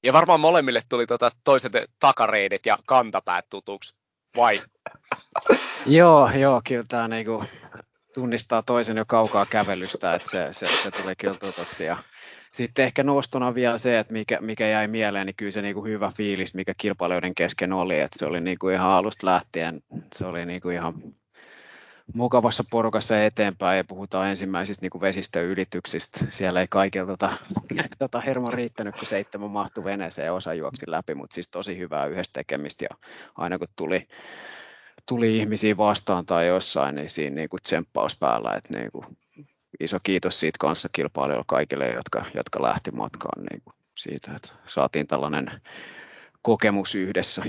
Ja varmaan molemmille tuli tota toiset takareidet ja kantapäät tutuksi, vai? joo, joo, kyllä tämä niinku tunnistaa toisen jo kaukaa kävelystä, että se, se, se tulee kyllä tutuksi. Ja sitten ehkä nostona vielä se, että mikä, mikä jäi mieleen, niin kyllä se niinku hyvä fiilis, mikä kilpailijoiden kesken oli, että se oli niinku ihan alusta lähtien, se oli niinku ihan mukavassa porukassa eteenpäin ja puhutaan ensimmäisistä niin vesistöylityksistä. Siellä ei kaikilla tota, tota hermo riittänyt, kun seitsemän mahtui veneeseen ja osa juoksi läpi, mutta siis tosi hyvää yhdessä tekemistä ja aina kun tuli, tuli ihmisiä vastaan tai jossain, niin siinä niin kuin tsemppaus päällä, että niin kuin iso kiitos siitä kanssa kilpailijoille kaikille, jotka, jotka lähti matkaan niin kuin siitä, että saatiin tällainen kokemus yhdessä.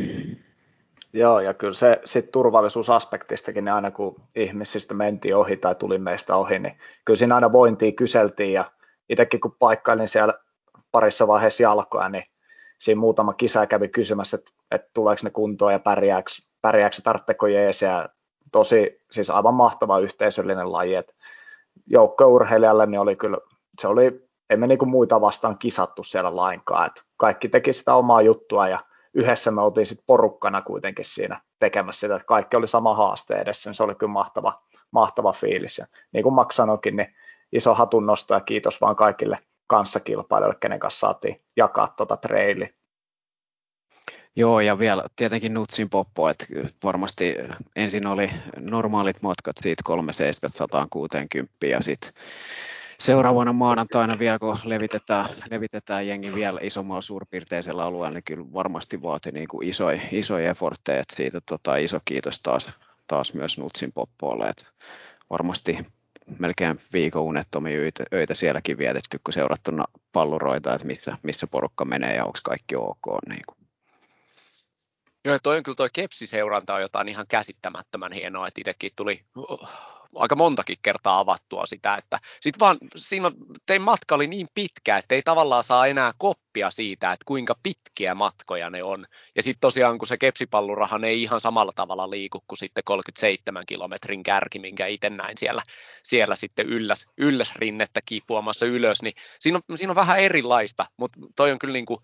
Joo, ja kyllä se sitten turvallisuusaspektistakin, niin aina kun ihmisistä mentiin ohi tai tuli meistä ohi, niin kyllä siinä aina vointiin kyseltiin, ja itsekin kun paikkailin siellä parissa vaiheessa jalkoja, niin siinä muutama kisa kävi kysymässä, että, että tuleeko ne kuntoon ja pärjääkö, pärjääkö tartteko jees, ja tosi, siis aivan mahtava yhteisöllinen laji, että joukkourheilijalle niin oli kyllä, se oli, emme niinku muita vastaan kisattu siellä lainkaan, että kaikki teki sitä omaa juttua, ja yhdessä me oltiin sitten porukkana kuitenkin siinä tekemässä sitä, että kaikki oli sama haaste edessä, niin se oli kyllä mahtava, mahtava fiilis. Ja niin kuin Max sanoikin, niin iso hatun nosto ja kiitos vaan kaikille kanssakilpailijoille, kenen kanssa saatiin jakaa tuota treili. Joo, ja vielä tietenkin Nutsin poppo, että varmasti ensin oli normaalit matkat siitä 360 ja sitten seuraavana maanantaina vielä, kun levitetään, levitetään jengi vielä isommalla suurpiirteisellä alueella, niin kyllä varmasti vaati niin kuin isoja, isoja effortteja, että siitä tota, iso kiitos taas, taas myös Nutsin poppoille, että varmasti melkein viikon unettomia öitä, öitä sielläkin vietetty, kun seurattuna palluroita, että missä, missä porukka menee ja onko kaikki ok. Niin kuin. Joo, toi on kyllä toi kepsiseuranta on jotain ihan käsittämättömän hienoa, että itsekin tuli aika montakin kertaa avattua sitä, että sit vaan siinä tein matka oli niin pitkä, että ei tavallaan saa enää koppia siitä, että kuinka pitkiä matkoja ne on. Ja sitten tosiaan, kun se kepsipalluraha ei ihan samalla tavalla liiku kuin sitten 37 kilometrin kärki, minkä itse näin siellä, siellä sitten ylläs, ylläs rinnettä kipuamassa ylös, niin siinä on, siinä on vähän erilaista, mutta toi on kyllä niin kuin,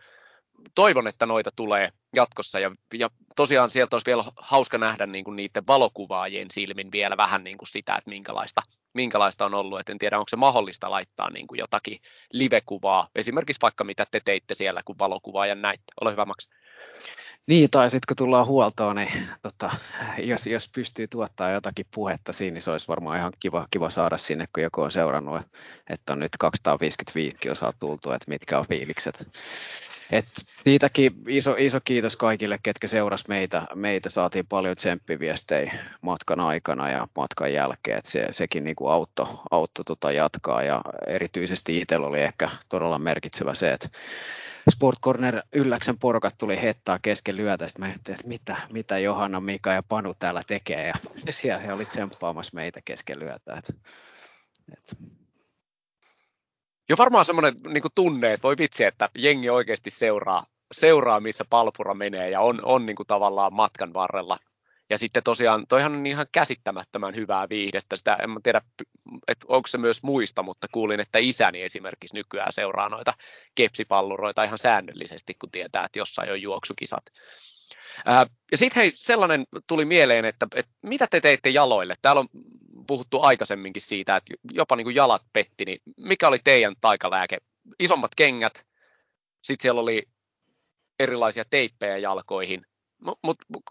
toivon, että noita tulee jatkossa ja, ja tosiaan sieltä olisi vielä hauska nähdä niin kuin niiden valokuvaajien silmin vielä vähän niin kuin sitä, että minkälaista, minkälaista on ollut. Et en tiedä, onko se mahdollista laittaa niin kuin jotakin live-kuvaa, esimerkiksi vaikka mitä te teitte siellä, kun valokuvaajan näitte. Ole hyvä, Max. Niin, tai sitten kun tullaan huoltoon, niin tota, jos, jos pystyy tuottaa jotakin puhetta siinä, niin se olisi varmaan ihan kiva, kiva saada sinne, kun joku on seurannut, että on nyt 255 kilsaa tultu, että mitkä on fiilikset. Et siitäkin iso, iso kiitos kaikille, ketkä seurasi meitä. Meitä saatiin paljon tsemppiviestejä matkan aikana ja matkan jälkeen, että se, sekin niin kuin auttoi, auttoi tota jatkaa. Ja erityisesti itsellä oli ehkä todella merkitsevä se, että Sport Corner Ylläksen porukat tuli hettaa kesken lyötä, sitten mä että mitä, mitä Johanna, Mika ja Panu täällä tekee, ja siellä he oli tsemppaamassa meitä kesken lyötä. Et, et Jo varmaan semmoinen niin tunne, että voi vitsi, että jengi oikeasti seuraa, seuraa missä palpura menee ja on, on niin kuin tavallaan matkan varrella. Ja sitten tosiaan, toihan on ihan käsittämättömän hyvää viihdettä. Sitä en mä tiedä, että onko se myös muista, mutta kuulin, että isäni esimerkiksi nykyään seuraa noita kepsipalluroita ihan säännöllisesti, kun tietää, että jossain on juoksukisat. Ja sitten hei, sellainen tuli mieleen, että, että mitä te teitte jaloille? Täällä on puhuttu aikaisemminkin siitä, että jopa niin kuin jalat petti, niin mikä oli teidän taikalääke? Isommat kengät, sitten siellä oli erilaisia teippejä jalkoihin. Mutta mut,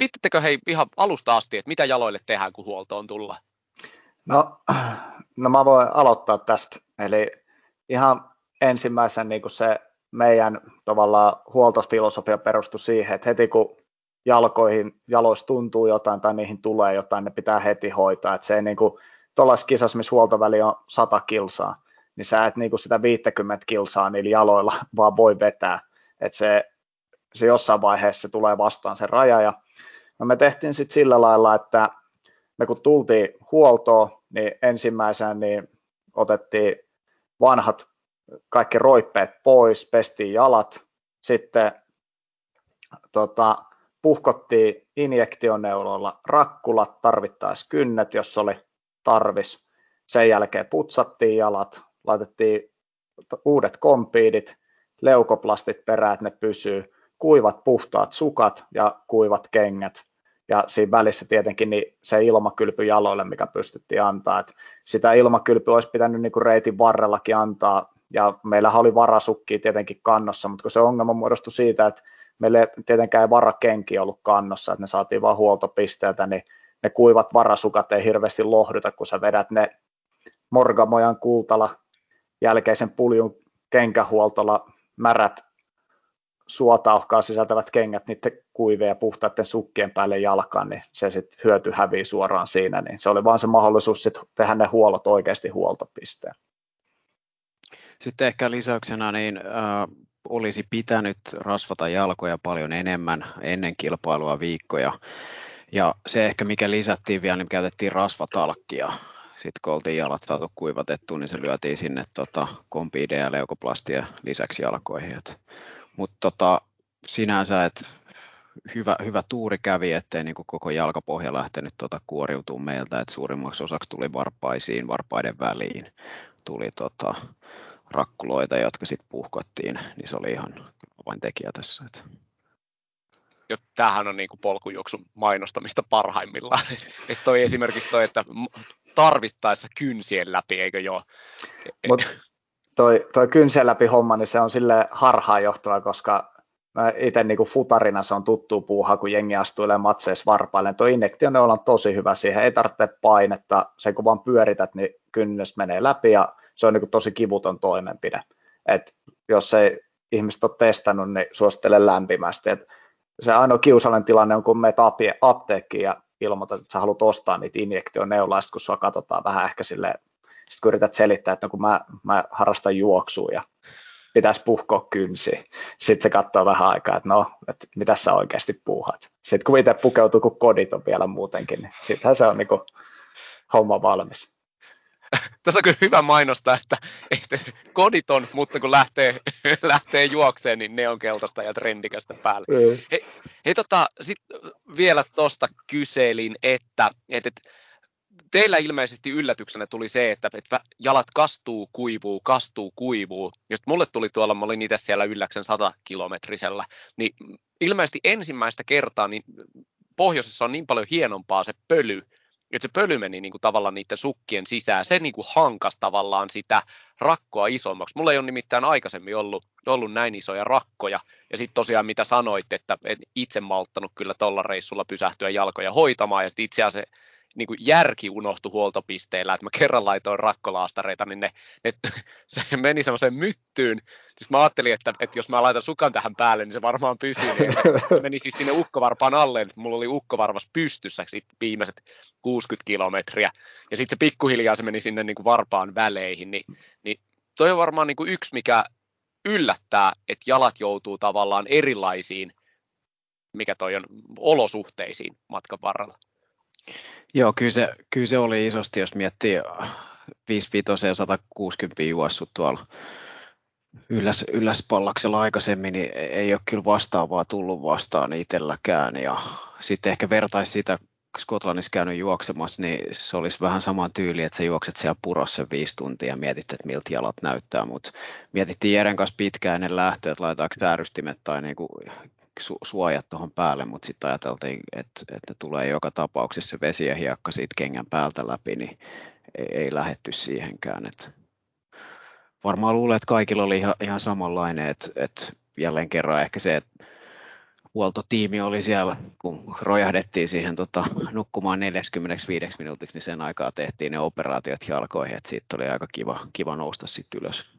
vittittekö hei ihan alusta asti, että mitä jaloille tehdään, kun huoltoon tulla? No, no mä voin aloittaa tästä. Eli ihan ensimmäisen niin kuin se meidän tavallaan huoltofilosofia perustui siihen, että heti kun jalkoihin, jaloissa tuntuu jotain tai niihin tulee jotain, ne pitää heti hoitaa. Että se ei niin kuin, tuollaisessa kisassa, missä huoltoväli on 100 kilsaa, niin sä et niin kuin sitä 50 kilsaa niillä jaloilla vaan voi vetää. Että se, se jossain vaiheessa se tulee vastaan se raja. Ja no me tehtiin sitten sillä lailla, että me kun tultiin huoltoon, niin ensimmäisenä niin otettiin vanhat kaikki roippeet pois, pestiin jalat, sitten tota, puhkottiin injektioneuloilla rakkulat, tarvittaisiin kynnet, jos oli tarvis. Sen jälkeen putsattiin jalat, laitettiin uudet kompiidit, leukoplastit perään, että ne pysyy, kuivat puhtaat sukat ja kuivat kengät. Ja siinä välissä tietenkin niin se ilmakylpy jaloille, mikä pystyttiin antaa. Et sitä ilmakylpyä olisi pitänyt niin reitin varrellakin antaa, ja meillähän oli varasukki tietenkin kannossa, mutta kun se ongelma muodostui siitä, että meillä tietenkään ei varakenki ollut kannossa, että ne saatiin vain huoltopisteeltä, niin ne kuivat varasukat ei hirveästi lohduta, kun sä vedät ne Morgamojan kultala jälkeisen puljun kenkähuoltolla märät suotauhkaa sisältävät kengät niiden kuiveen ja puhtaiden sukkien päälle jalkaan, niin se sitten hyöty hävii suoraan siinä, niin se oli vaan se mahdollisuus sit tehdä ne huollot oikeasti huoltopisteen. Sitten ehkä lisäyksenä niin äh, olisi pitänyt rasvata jalkoja paljon enemmän ennen kilpailua viikkoja. Ja se ehkä mikä lisättiin vielä, niin käytettiin rasvatalkkia. Sitten kun oltiin jalat saatu kuivatettu, niin se lyötiin sinne tota, kompiideja ja leukoplastia lisäksi jalkoihin. Mutta tota, sinänsä, että hyvä, hyvä tuuri kävi, ettei niin koko jalkapohja lähtenyt tota kuoriutumaan meiltä, että suurimmaksi osaksi tuli varpaisiin, varpaiden väliin, tuli tota, rakkuloita, jotka sitten puhkottiin, niin se oli ihan vain tekijä tässä. Että. Jo, tämähän on niin kuin polkujuoksun mainostamista parhaimmillaan. Että toi esimerkiksi toi, että tarvittaessa kynsien läpi, eikö joo? Mut toi, toi kynsien läpi homma, niin se on sille harhaanjohtava, koska itse niin kuin futarina se on tuttu puuha, kun jengi astuilee matseissa varpaille. Tuo injektioneula on tosi hyvä siihen, ei tarvitse painetta, se kun vaan pyörität, niin kynnys menee läpi ja se on niin tosi kivuton toimenpide. Et jos ei ihmiset ole testannut, niin suosittelen lämpimästi. Et se ainoa kiusallinen tilanne on, kun menet apteekkiin ja ilmoitat, että sä haluat ostaa niitä injektioneulaa, kun sua katsotaan vähän ehkä silleen, sitten kun yrität selittää, että no kun mä, mä harrastan juoksua ja pitäisi puhkoa kynsi. Sitten se katsoo vähän aikaa, että no, että mitä sä oikeasti puuhat. Sitten kun itse pukeutuu, kun kodit on vielä muutenkin, niin sittenhän se on niin kuin homma valmis. Tässä on kyllä hyvä mainostaa, että, että kodit on, mutta kun lähtee, lähtee juokseen, niin ne on keltaista ja trendikästä päällä. Mm. Hei, hei tota, sit vielä tuosta kyselin, että, että, että teillä ilmeisesti yllätyksenä tuli se, että, että jalat kastuu, kuivuu, kastuu, kuivuu. Ja sitten mulle tuli tuolla, mä olin itse siellä ylläksen 100 kilometrisellä, niin ilmeisesti ensimmäistä kertaa niin pohjoisessa on niin paljon hienompaa se pöly, että se pöly meni niin kuin tavallaan niiden sukkien sisään. Se niin kuin hankas tavallaan sitä rakkoa isommaksi. Mulla ei ole nimittäin aikaisemmin ollut, ollut näin isoja rakkoja. Ja sitten tosiaan mitä sanoit, että en itse malttanut kyllä tuolla reissulla pysähtyä jalkoja hoitamaan. Ja sitten itse asiassa niin kuin järki unohtui huoltopisteellä, että mä kerran laitoin rakkolaastareita, niin ne, ne se meni semmoiseen myttyyn. Siis mä ajattelin, että, että jos mä laitan sukan tähän päälle, niin se varmaan pysyy. Niin se, se meni siis sinne ukkovarpaan alle, että mulla oli ukkovarvas pystyssä sit viimeiset 60 kilometriä. Ja sitten se pikkuhiljaa se meni sinne niin kuin varpaan väleihin. Niin, niin toi on varmaan niin kuin yksi, mikä yllättää, että jalat joutuu tavallaan erilaisiin, mikä toi on, olosuhteisiin matkan varrella. Joo, kyllä se, kyllä se oli isosti, jos miettii 55 ja 160 juossut tuolla ylläs, ylläspallaksella aikaisemmin, niin ei ole kyllä vastaavaa tullut vastaan itselläkään. Ja sitten ehkä vertaisi sitä, Skotlannissa käynyt juoksemassa, niin se olisi vähän saman tyyli, että sä juokset siellä purossa viisi tuntia ja mietit, että miltä jalat näyttää, mutta mietittiin Jeren kanssa pitkään ennen lähtöä, että laitetaanko säärystimet tai niinku su- suojat tuohon päälle, mutta sitten ajateltiin, että, että tulee joka tapauksessa se vesi ja hiekka siitä kengän päältä läpi, niin ei, ei lähetty siihenkään. Et varmaan luulen, että kaikilla oli ihan, ihan samanlainen, että, että jälleen kerran ehkä se, että huoltotiimi oli siellä, kun rojahdettiin siihen tota, nukkumaan 45 minuutiksi, niin sen aikaa tehtiin ne operaatiot jalkoihin, että siitä oli aika kiva, kiva nousta sitten ylös.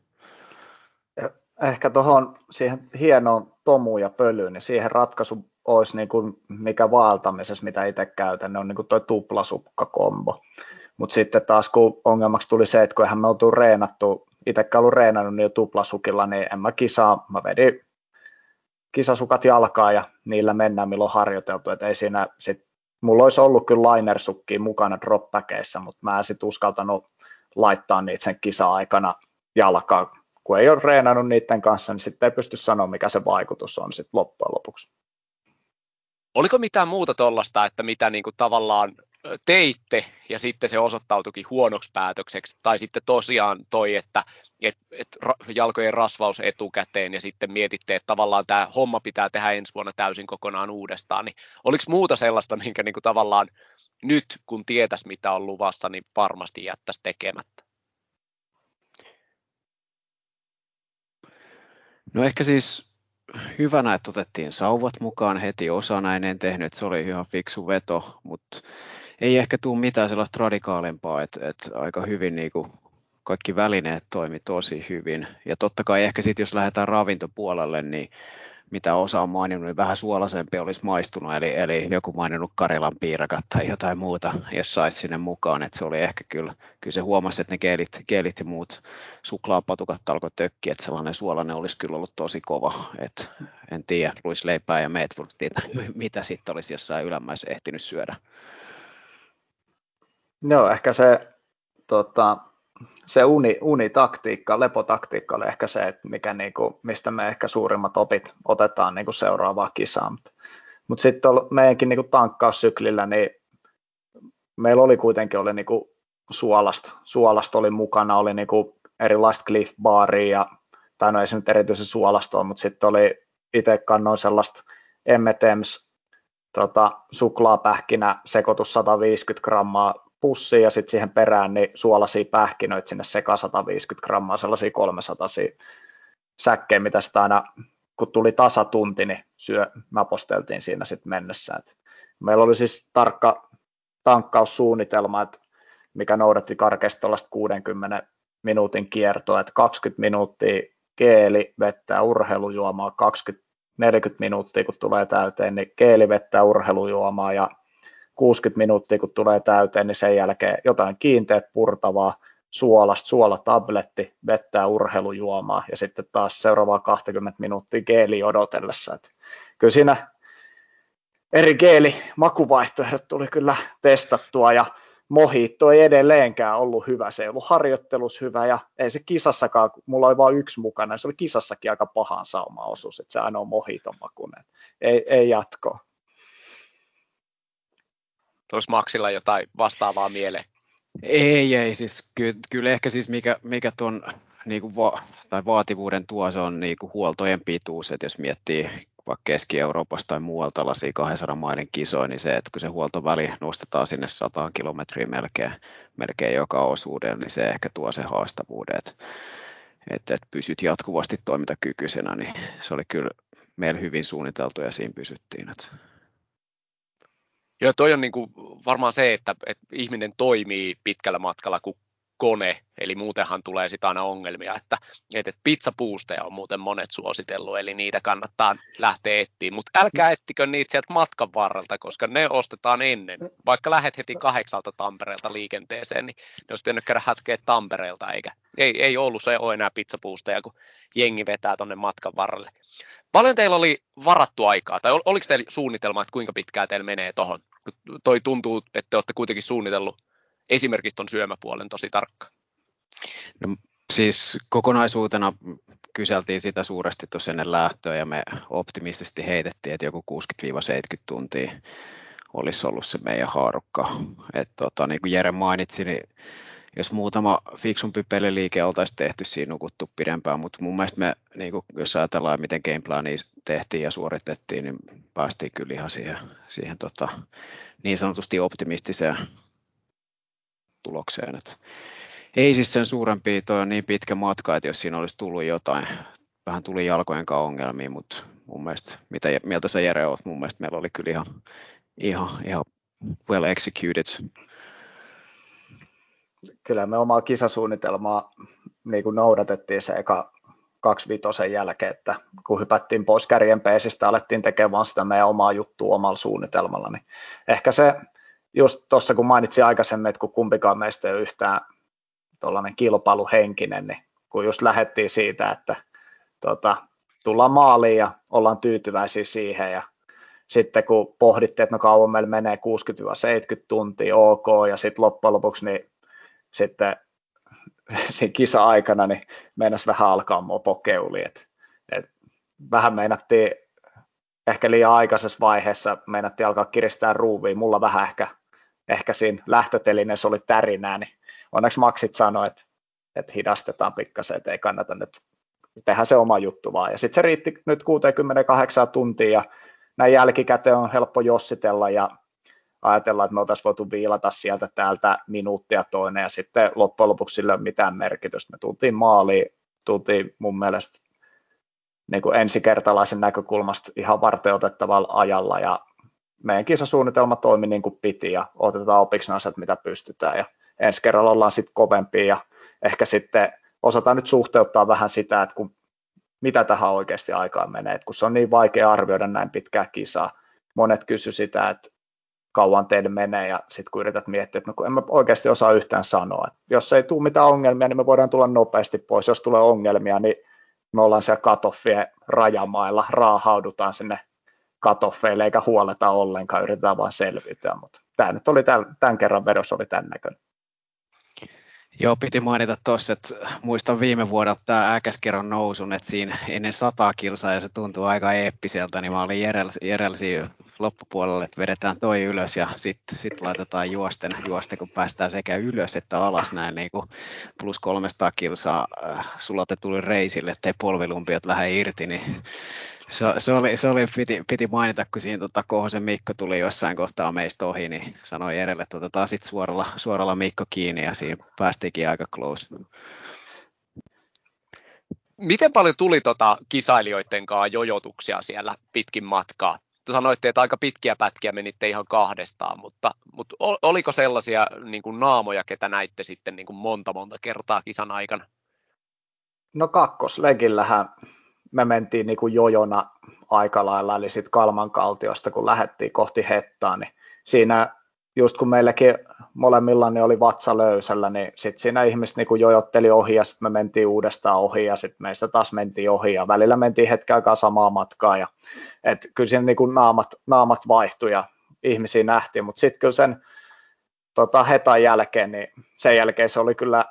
Ehkä tuohon siihen hienoon tomuun ja pölyyn, niin siihen ratkaisu olisi niin kuin mikä vaeltamisessa, mitä itse käytän, on niin kuin toi tuplasukkakombo. Mutta sitten taas kun ongelmaksi tuli se, että kun eihän me oltu reenattu, itsekään ollut reenannut niin jo tuplasukilla, niin en mä kisaa, mä vedin kisasukat jalkaa ja niillä mennään milloin harjoiteltu, että ei siinä sit, mulla olisi ollut kyllä linersukki mukana dropbackeissa, mutta mä en sit uskaltanut laittaa niitä sen kisa-aikana jalkaa, kun ei ole reenannut niiden kanssa, niin sitten ei pysty sanoa, mikä se vaikutus on sitten loppujen lopuksi. Oliko mitään muuta tuollaista, että mitä niin kuin tavallaan teitte ja sitten se osoittautuikin huonoksi päätökseksi, tai sitten tosiaan toi, että et, et jalkojen rasvaus etukäteen ja sitten mietitte, että tavallaan tämä homma pitää tehdä ensi vuonna täysin kokonaan uudestaan, niin oliko muuta sellaista, minkä niin kuin tavallaan nyt, kun tietäisi mitä on luvassa, niin varmasti jättäisi tekemättä? No ehkä siis hyvänä, että otettiin sauvat mukaan heti osana, en tehnyt, se oli ihan fiksu veto, mutta ei ehkä tule mitään sellaista radikaalimpaa, että, että aika hyvin niin kuin kaikki välineet toimi tosi hyvin. Ja totta kai ehkä sitten, jos lähdetään ravintopuolelle, niin mitä osa on maininnut, niin vähän suolaisempi olisi maistunut, eli, eli joku maininnut Karilan piirakat tai jotain muuta, jos saisi sinne mukaan, että se oli ehkä kyllä, kyllä se huomasi, että ne keelit, keelit ja muut suklaapatukat alkoi tökkiä, että sellainen suolainen olisi kyllä ollut tosi kova, että en tiedä, ruisleipää ja meetwurstia, mitä sitten olisi jossain ylämäessä ehtinyt syödä. Joo, ehkä se, tota, se uni, unitaktiikka, lepotaktiikka oli ehkä se, että mikä niinku, mistä me ehkä suurimmat opit otetaan niinku seuraavaa kisaan. Mutta sitten meidänkin niinku tankkaussyklillä, niin meillä oli kuitenkin oli niinku suolasta, suolasta oli mukana, oli niinku erilaista Cliff Baria, ja, tai no ei se nyt erityisen suolastoa, mutta sitten oli itse kannoin sellaista M&M's tota, suklaapähkinä sekoitus 150 grammaa pussiin ja sitten siihen perään niin suolaisia pähkinöitä sinne sekä 150 grammaa, sellaisia 300 säkkejä, mitä sitä aina, kun tuli tasatunti, niin syö, naposteltiin siinä sitten mennessä. Et meillä oli siis tarkka tankkaussuunnitelma, että mikä noudatti karkeasti 60 minuutin kiertoa, että 20 minuuttia keeli, vettä, urheilujuomaa, 20 40 minuuttia kun tulee täyteen, niin keeli, vettä, urheilujuomaa ja 60 minuuttia kun tulee täyteen, niin sen jälkeen jotain kiinteät purtavaa, suolasta, suolatabletti, vettää urheilujuomaa ja sitten taas seuraavaa 20 minuuttia geeli odotellessa. Et kyllä siinä eri geeli makuvaihtoehdot tuli kyllä testattua ja Mohitto ei edelleenkään ollut hyvä, se ei ollut harjoittelus hyvä ja ei se kisassakaan, mulla oli vain yksi mukana, se oli kisassakin aika pahan sauma osuus, että se aina on Mohiton makunen, ei, ei jatkoa. Tuossa Maksilla jotain vastaavaa mieleen? Ei, ei, siis kyllä, kyllä ehkä siis mikä, mikä tuon niin kuin va- tai vaativuuden tuo, se on niin kuin huoltojen pituus, että jos miettii vaikka Keski-Euroopasta tai muualta tällaisia 200 mailin kisoja, niin se, että kun se huoltoväli nostetaan sinne 100 kilometriä melkein, melkein joka osuuden, niin se ehkä tuo se haastavuuden, että, että, että pysyt jatkuvasti toimintakykyisenä, niin se oli kyllä meillä hyvin suunniteltu ja siinä pysyttiin. Että. Joo, toi on niin kuin varmaan se, että, että ihminen toimii pitkällä matkalla kuin kone, eli muutenhan tulee sitä aina ongelmia, että, että pizzapuusteja on muuten monet suositellut, eli niitä kannattaa lähteä etsiä, mutta älkää ettikö niitä sieltä matkan varrelta, koska ne ostetaan ennen. Vaikka lähet heti kahdeksalta Tampereelta liikenteeseen, niin ne olisi pitänyt käydä hatkeä Tampereelta, eikä ei, ei ollut se ole enää pizzapuusteja, kun jengi vetää tuonne matkan varrelle. Paljon teillä oli varattu aikaa, tai oliko teillä suunnitelma, että kuinka pitkään teillä menee tuohon? Toi tuntuu, että te olette kuitenkin suunnitellut esimerkiksi tuon syömäpuolen tosi tarkka. No, siis kokonaisuutena kyseltiin sitä suuresti tuossa ennen lähtöä ja me optimistisesti heitettiin, että joku 60-70 tuntia olisi ollut se meidän haarukka. Et tota, niin kuin Jere mainitsi, niin muutama fiksumpi peliliike oltaisiin tehty, siinä nukuttu pidempään, mutta mun mielestä me, niin kuin, jos ajatellaan, miten gameplania tehtiin ja suoritettiin, niin päästiin kyllä ihan siihen, siihen tota, niin sanotusti optimistiseen tulokseen. Et ei siis sen suurempi, toi on niin pitkä matka, että jos siinä olisi tullut jotain, vähän tuli jalkojen kanssa ongelmia, mutta mun mielestä, mitä mieltä sä Jere oot, mun mielestä meillä oli kyllä ihan, ihan, ihan well executed kyllä me omaa kisasuunnitelmaa niin kuin noudatettiin se eka kaksi vitosen jälkeen, että kun hypättiin pois kärjen peesistä, alettiin tekemään sitä meidän omaa juttua omalla suunnitelmalla, niin ehkä se just tuossa kun mainitsin aikaisemmin, että kun kumpikaan meistä ei ole yhtään tuollainen kilpailuhenkinen, niin kun just lähdettiin siitä, että tota, tullaan maaliin ja ollaan tyytyväisiä siihen ja sitten kun pohdittiin, että no kauan meillä menee 60-70 tuntia, ok, ja sitten loppujen lopuksi niin sitten siinä kisa-aikana niin meinas vähän alkaa mopokeuli. Et, et vähän meinattiin ehkä liian aikaisessa vaiheessa meinattiin alkaa kiristää ruuviin. Mulla vähän ehkä, ehkä siinä lähtötelineissä oli tärinää, niin onneksi Maksit sanoi, että, että hidastetaan pikkasen, että ei kannata nyt tehdä se oma juttu vaan. Ja sitten se riitti nyt 68 tuntia ja näin jälkikäteen on helppo jossitella ja ajatellaan, että me oltaisiin voitu viilata sieltä täältä minuuttia toinen ja sitten loppujen lopuksi sillä ei ole mitään merkitystä. Me tultiin maaliin, tultiin mun mielestä niin kuin ensikertalaisen näkökulmasta ihan varteutettavalla ajalla ja meidän kisasuunnitelma toimi niin kuin piti ja otetaan opiksi asiat, mitä pystytään ja ensi kerralla ollaan sitten kovempia ja ehkä sitten osataan nyt suhteuttaa vähän sitä, että kun, mitä tähän oikeasti aikaan menee, että kun se on niin vaikea arvioida näin pitkää kisaa, monet kysy sitä, että kauan teille menee ja sitten kun yrität miettiä, että no kun en mä oikeasti osaa yhtään sanoa, jos ei tule mitään ongelmia, niin me voidaan tulla nopeasti pois, jos tulee ongelmia, niin me ollaan siellä katoffien rajamailla, raahaudutaan sinne katoffeille eikä huoleta ollenkaan, yritetään vain selviytyä, mutta tämä nyt oli tämän, tämän kerran vedos oli tämän näköinen. Joo, piti mainita tuossa, että muistan viime vuodelta tämä äkäskerron nousun, että siinä ennen sata kilsaa ja se tuntuu aika eeppiseltä, niin mä olin Jerelsi loppupuolelle, että vedetään toi ylös ja sitten sit laitetaan juosten, juosten, kun päästään sekä ylös että alas näin niin kuin plus 300 kilsaa äh, sulatetulle reisille, ettei polvilumpiot lähde irti, niin se, se, oli, se oli, piti, piti mainita, kun siinä tota, Kohosen Mikko tuli jossain kohtaa meistä ohi, niin sanoi edelle, että otetaan sitten suoralla, suoralla Mikko kiinni ja siinä päästiinkin aika close. Miten paljon tuli tota kisailijoiden kanssa jojotuksia siellä pitkin matkaa? Sanoitte, että aika pitkiä pätkiä menitte ihan kahdestaan, mutta, mutta oliko sellaisia niin kuin naamoja, ketä näitte sitten niin kuin monta monta kertaa kisan aikana? No kakkoslegillähän me mentiin niin kuin jojona aika lailla, eli sitten Kalman kaltiosta, kun lähdettiin kohti Hettaa, niin siinä just kun meilläkin molemmilla niin oli vatsa löysällä, niin sitten siinä ihmiset niin kuin jojotteli ohi ja sitten me mentiin uudestaan ohi ja sitten meistä taas mentiin ohi ja välillä mentiin hetken aikaa samaa matkaa ja et kyllä siinä niin kuin naamat, naamat vaihtui ja ihmisiä nähtiin, mutta sitten kyllä sen tota, hetan jälkeen, niin sen jälkeen se oli kyllä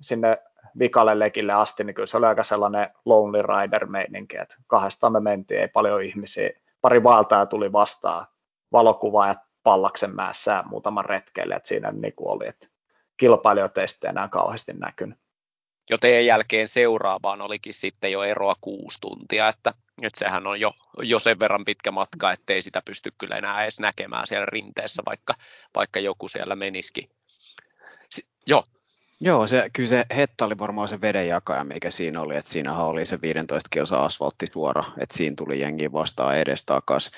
sinne vikalle lekille asti, niin kyllä se oli aika sellainen lonely rider meininki, että kahdestaan me mentiin, ei paljon ihmisiä, pari valtaa tuli vastaan, ja Pallaksen mäessä muutaman retkeille, että siinä niin kuin oli, että kilpailijoita ei sitten enää kauheasti näkynyt. Jo teidän jälkeen seuraavaan olikin sitten jo eroa kuusi tuntia, että, että sehän on jo, jo sen verran pitkä matka, ettei sitä pysty kyllä enää edes näkemään siellä rinteessä, vaikka, vaikka joku siellä menisikin. Si- joo, Joo, se, kyllä se hetta oli varmaan se vedenjakaja, mikä siinä oli, että siinähän oli se 15 kilsa asfaltti suora, että siinä tuli jengi vastaan takas.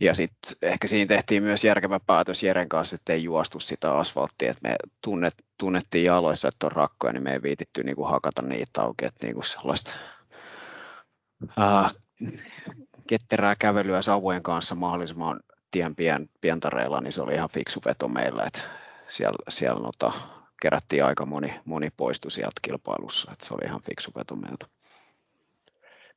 Ja sitten ehkä siinä tehtiin myös järkevä päätös Jeren kanssa, että ei juostu sitä asfalttia, että me tunnet, tunnettiin jaloissa, että on rakkoja, niin me ei viititty niinku hakata niitä auki, että niinku sellaista uh, ketterää kävelyä sauvojen kanssa mahdollisimman tien pien, pientareilla, niin se oli ihan fiksu veto meillä, että siellä, siellä nota, kerättiin aika moni, moni poistu sieltä kilpailussa, että se oli ihan fiksu veto meiltä.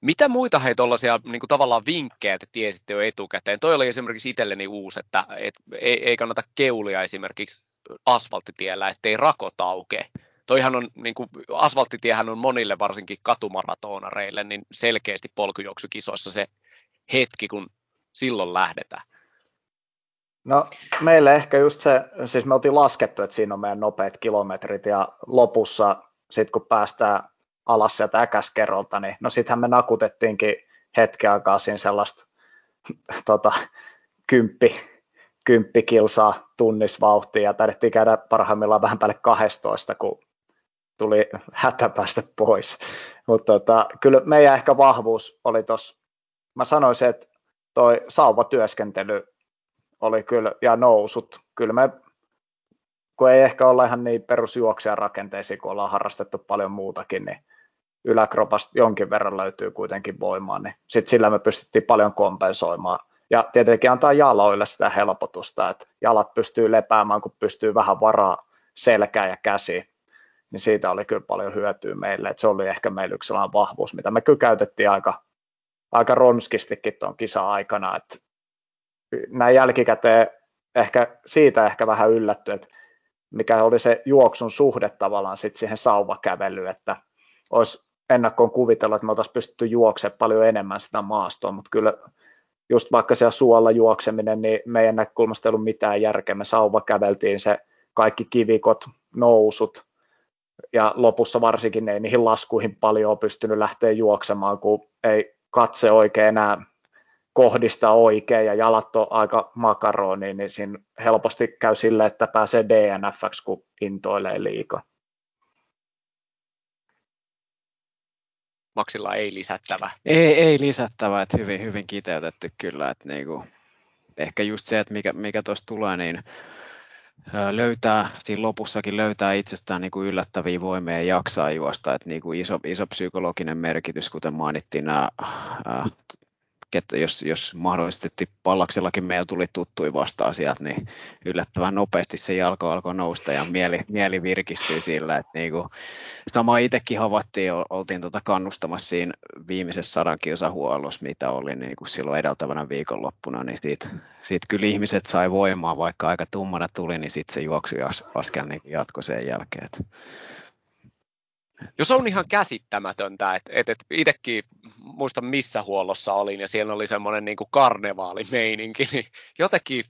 Mitä muita hei tuollaisia niin tavallaan vinkkejä te tiesitte jo etukäteen? Toi oli esimerkiksi itselleni uusi, että et, ei, ei kannata keulia esimerkiksi asfalttitiellä, ettei rakot aukee. toihan on, niin kuin, asfalttitiehän on monille varsinkin katumaratonareille, niin selkeästi polkujuoksukisoissa se hetki, kun silloin lähdetään. No meille ehkä just se, siis me oltiin laskettu, että siinä on meidän nopeat kilometrit ja lopussa sitten kun päästään alas sieltä äkäskerrolta, niin no sittenhän me nakutettiinkin hetken aikaa siinä sellaista tota, kymppi, kymppi kilsaa tunnisvauhtia ja taidettiin käydä parhaimmillaan vähän päälle 12, kun tuli hätä päästä pois. Mutta tota, kyllä meidän ehkä vahvuus oli tuossa, mä sanoisin, että toi sauvatyöskentely oli kyllä, ja nousut, kyllä me, kun ei ehkä olla ihan niin perusjuoksijan rakenteisiin, kun ollaan harrastettu paljon muutakin, niin yläkropasta jonkin verran löytyy kuitenkin voimaa, niin sitten sillä me pystyttiin paljon kompensoimaan. Ja tietenkin antaa jaloille sitä helpotusta, että jalat pystyy lepäämään, kun pystyy vähän varaa selkää ja käsi, niin siitä oli kyllä paljon hyötyä meille. että se oli ehkä meillä yksi sellainen vahvuus, mitä me kyllä käytettiin aika, aika ronskistikin tuon kisa-aikana. Että näin jälkikäteen ehkä siitä ehkä vähän yllätty, että mikä oli se juoksun suhde tavallaan sitten siihen sauvakävelyyn, että olisi ennakkoon kuvitella, että me oltaisiin pystytty juoksemaan paljon enemmän sitä maastoa, mutta kyllä just vaikka siellä suolla juokseminen, niin meidän näkökulmasta ei ollut mitään järkeä. Me sauva käveltiin se kaikki kivikot, nousut, ja lopussa varsinkin ei niihin laskuihin paljon pystynyt lähteä juoksemaan, kun ei katse oikein enää kohdista oikein ja jalat on aika makaroni, niin siinä helposti käy sille, että pääsee DNFX, kun intoilee liikaa. Maksilla ei lisättävä. Ei, ei lisättävä, että hyvin, hyvin kiteytetty kyllä. Että niinku, ehkä just se, että mikä, mikä tuossa tulee, niin löytää, siinä lopussakin löytää itsestään niin kuin yllättäviä voimia ja jaksaa juosta, että niin kuin iso, iso psykologinen merkitys, kuten mainittiin nämä että jos, jos mahdollisesti pallaksellakin meillä tuli tuttuja vastaan sieltä, niin yllättävän nopeasti se jalko alkoi nousta ja mieli, mieli virkistyi sillä, että niin kuin, sama itsekin havaittiin, oltiin tuota kannustamassa siinä viimeisessä sadan mitä oli niin kuin silloin edeltävänä viikonloppuna, niin siitä, siitä kyllä ihmiset sai voimaa, vaikka aika tummana tuli, niin sitten se juoksu askel niin jatkoi sen jälkeen. Että jos on ihan käsittämätöntä, että et, et itsekin muistan missä huollossa olin ja siellä oli semmoinen niin kuin karnevaalimeininki, niin jotenkin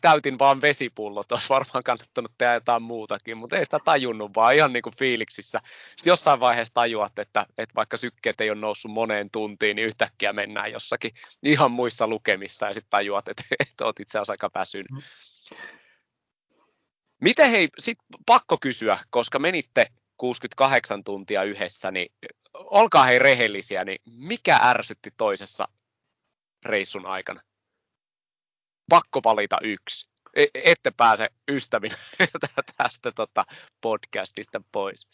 täytin vaan vesipullot, olisi varmaan kannattanut tehdä jotain muutakin, mutta ei sitä tajunnut, vaan ihan niin kuin fiiliksissä. Sitten jossain vaiheessa tajuat, että, että vaikka sykkeet ei ole noussut moneen tuntiin, niin yhtäkkiä mennään jossakin ihan muissa lukemissa ja sitten tajuat, että, että olet itse asiassa aika väsynyt. Mm. Miten hei, sitten pakko kysyä, koska menitte 68 tuntia yhdessä, niin olkaa hei rehellisiä, niin mikä ärsytti toisessa reissun aikana? Pakko valita yksi. E- ette pääse ystävinä tästä tota podcastista pois.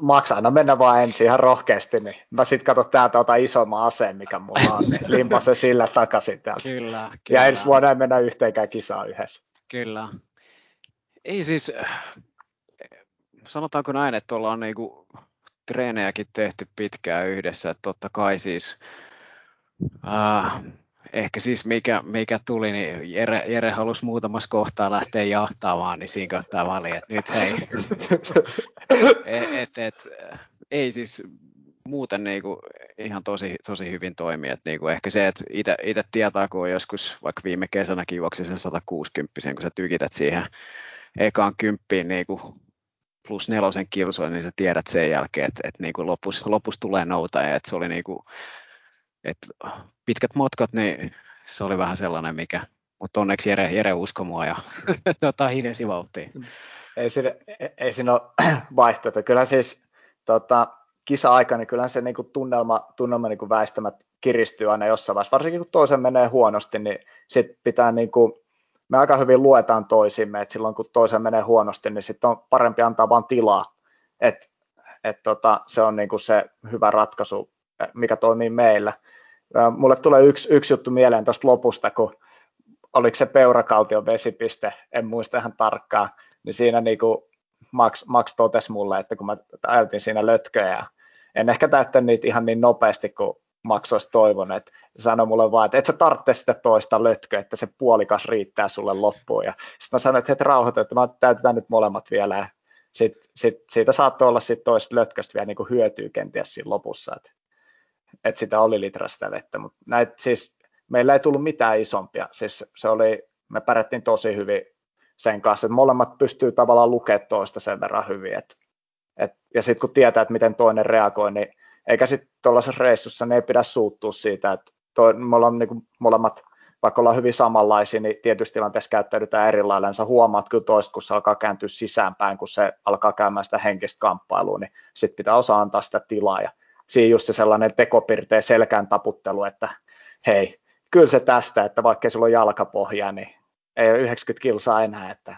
Maksa aina mennä vaan ensin ihan rohkeasti, niin mä sit katson täältä ota isomman aseen, mikä mulla on, niin limpa se sillä takaisin täältä. Kyllä, kyllä. Ja ensi vuonna ei mennä yhteenkään kisaan yhdessä. Kyllä. Ei siis, sanotaanko näin, että ollaan niinku treenejäkin tehty pitkään yhdessä, että totta kai siis äh, ehkä siis mikä, mikä tuli, niin Jere, Jere halusi muutamassa kohtaa lähteä jahtamaan, niin siinä kohtaa vali, että nyt hei. et, et, et, ei siis muuten niinku ihan tosi, tosi hyvin toimii. Et niinku ehkä se, että itse tietää, kun on joskus vaikka viime kesänäkin juoksi sen 160, kun sä tykität siihen ekaan kymppiin niinku plus nelosen kilsoin, niin sä tiedät sen jälkeen, että, että niin kuin lopus, lopus tulee nouta ja että se oli niin kuin, että pitkät matkat, niin se oli vähän sellainen, mikä, mutta onneksi Jere, Jere usko mua ja tota, hiljesi vauhtiin. Ei siinä, ei siinä ole vaihtoehto. Kyllä siis tota, kisa-aika, niin kyllä se niin kuin tunnelma, tunnelma niin kuin väistämät kiristyy aina jossain vaiheessa. Varsinkin kun toisen menee huonosti, niin sit pitää niin kuin me aika hyvin luetaan toisimme, että silloin kun toisen menee huonosti, niin sitten on parempi antaa vain tilaa, että et tota, se on niinku se hyvä ratkaisu, mikä toimii meillä. Mulle tulee yksi, yksi juttu mieleen tuosta lopusta, kun oliko se Peurakaltion vesipiste, en muista ihan tarkkaan, niin siinä niinku Max, Max totesi mulle, että kun mä täytin siinä lötköjä, en ehkä täyttänyt niitä ihan niin nopeasti kuin Max olisi toivonut, että sanoi mulle vaan, että et sä tarvitse sitä toista lötköä, että se puolikas riittää sulle loppuun. Ja sitten mä sanoin, että et rauhoita, että mä täytetään nyt molemmat vielä. Ja sit, sit, siitä saattoi olla sitten toista lötköstä vielä niin hyötyä kenties siinä lopussa, että et sitä oli litrasta vettä, mutta näit, siis, meillä ei tullut mitään isompia, siis se oli, me pärjättiin tosi hyvin sen kanssa, että molemmat pystyy tavallaan lukemaan toista sen verran hyvin, et, et, ja sitten kun tietää, että miten toinen reagoi, niin eikä sitten tuollaisessa reissussa niin ei pidä suuttua siitä, että toi, me ollaan niin kuin molemmat vaikka ollaan hyvin samanlaisia, niin tietysti tilanteessa käyttäydytään eri lailla. Sä huomaat kyllä toista, kun se alkaa kääntyä sisäänpäin, kun se alkaa käymään sitä henkistä kamppailua, niin sitten pitää osaa antaa sitä tilaa. Ja siinä just se sellainen tekopirteen selkään taputtelu, että hei, kyllä se tästä, että vaikka sulla on jalkapohja, niin ei ole 90 kilsaa enää, että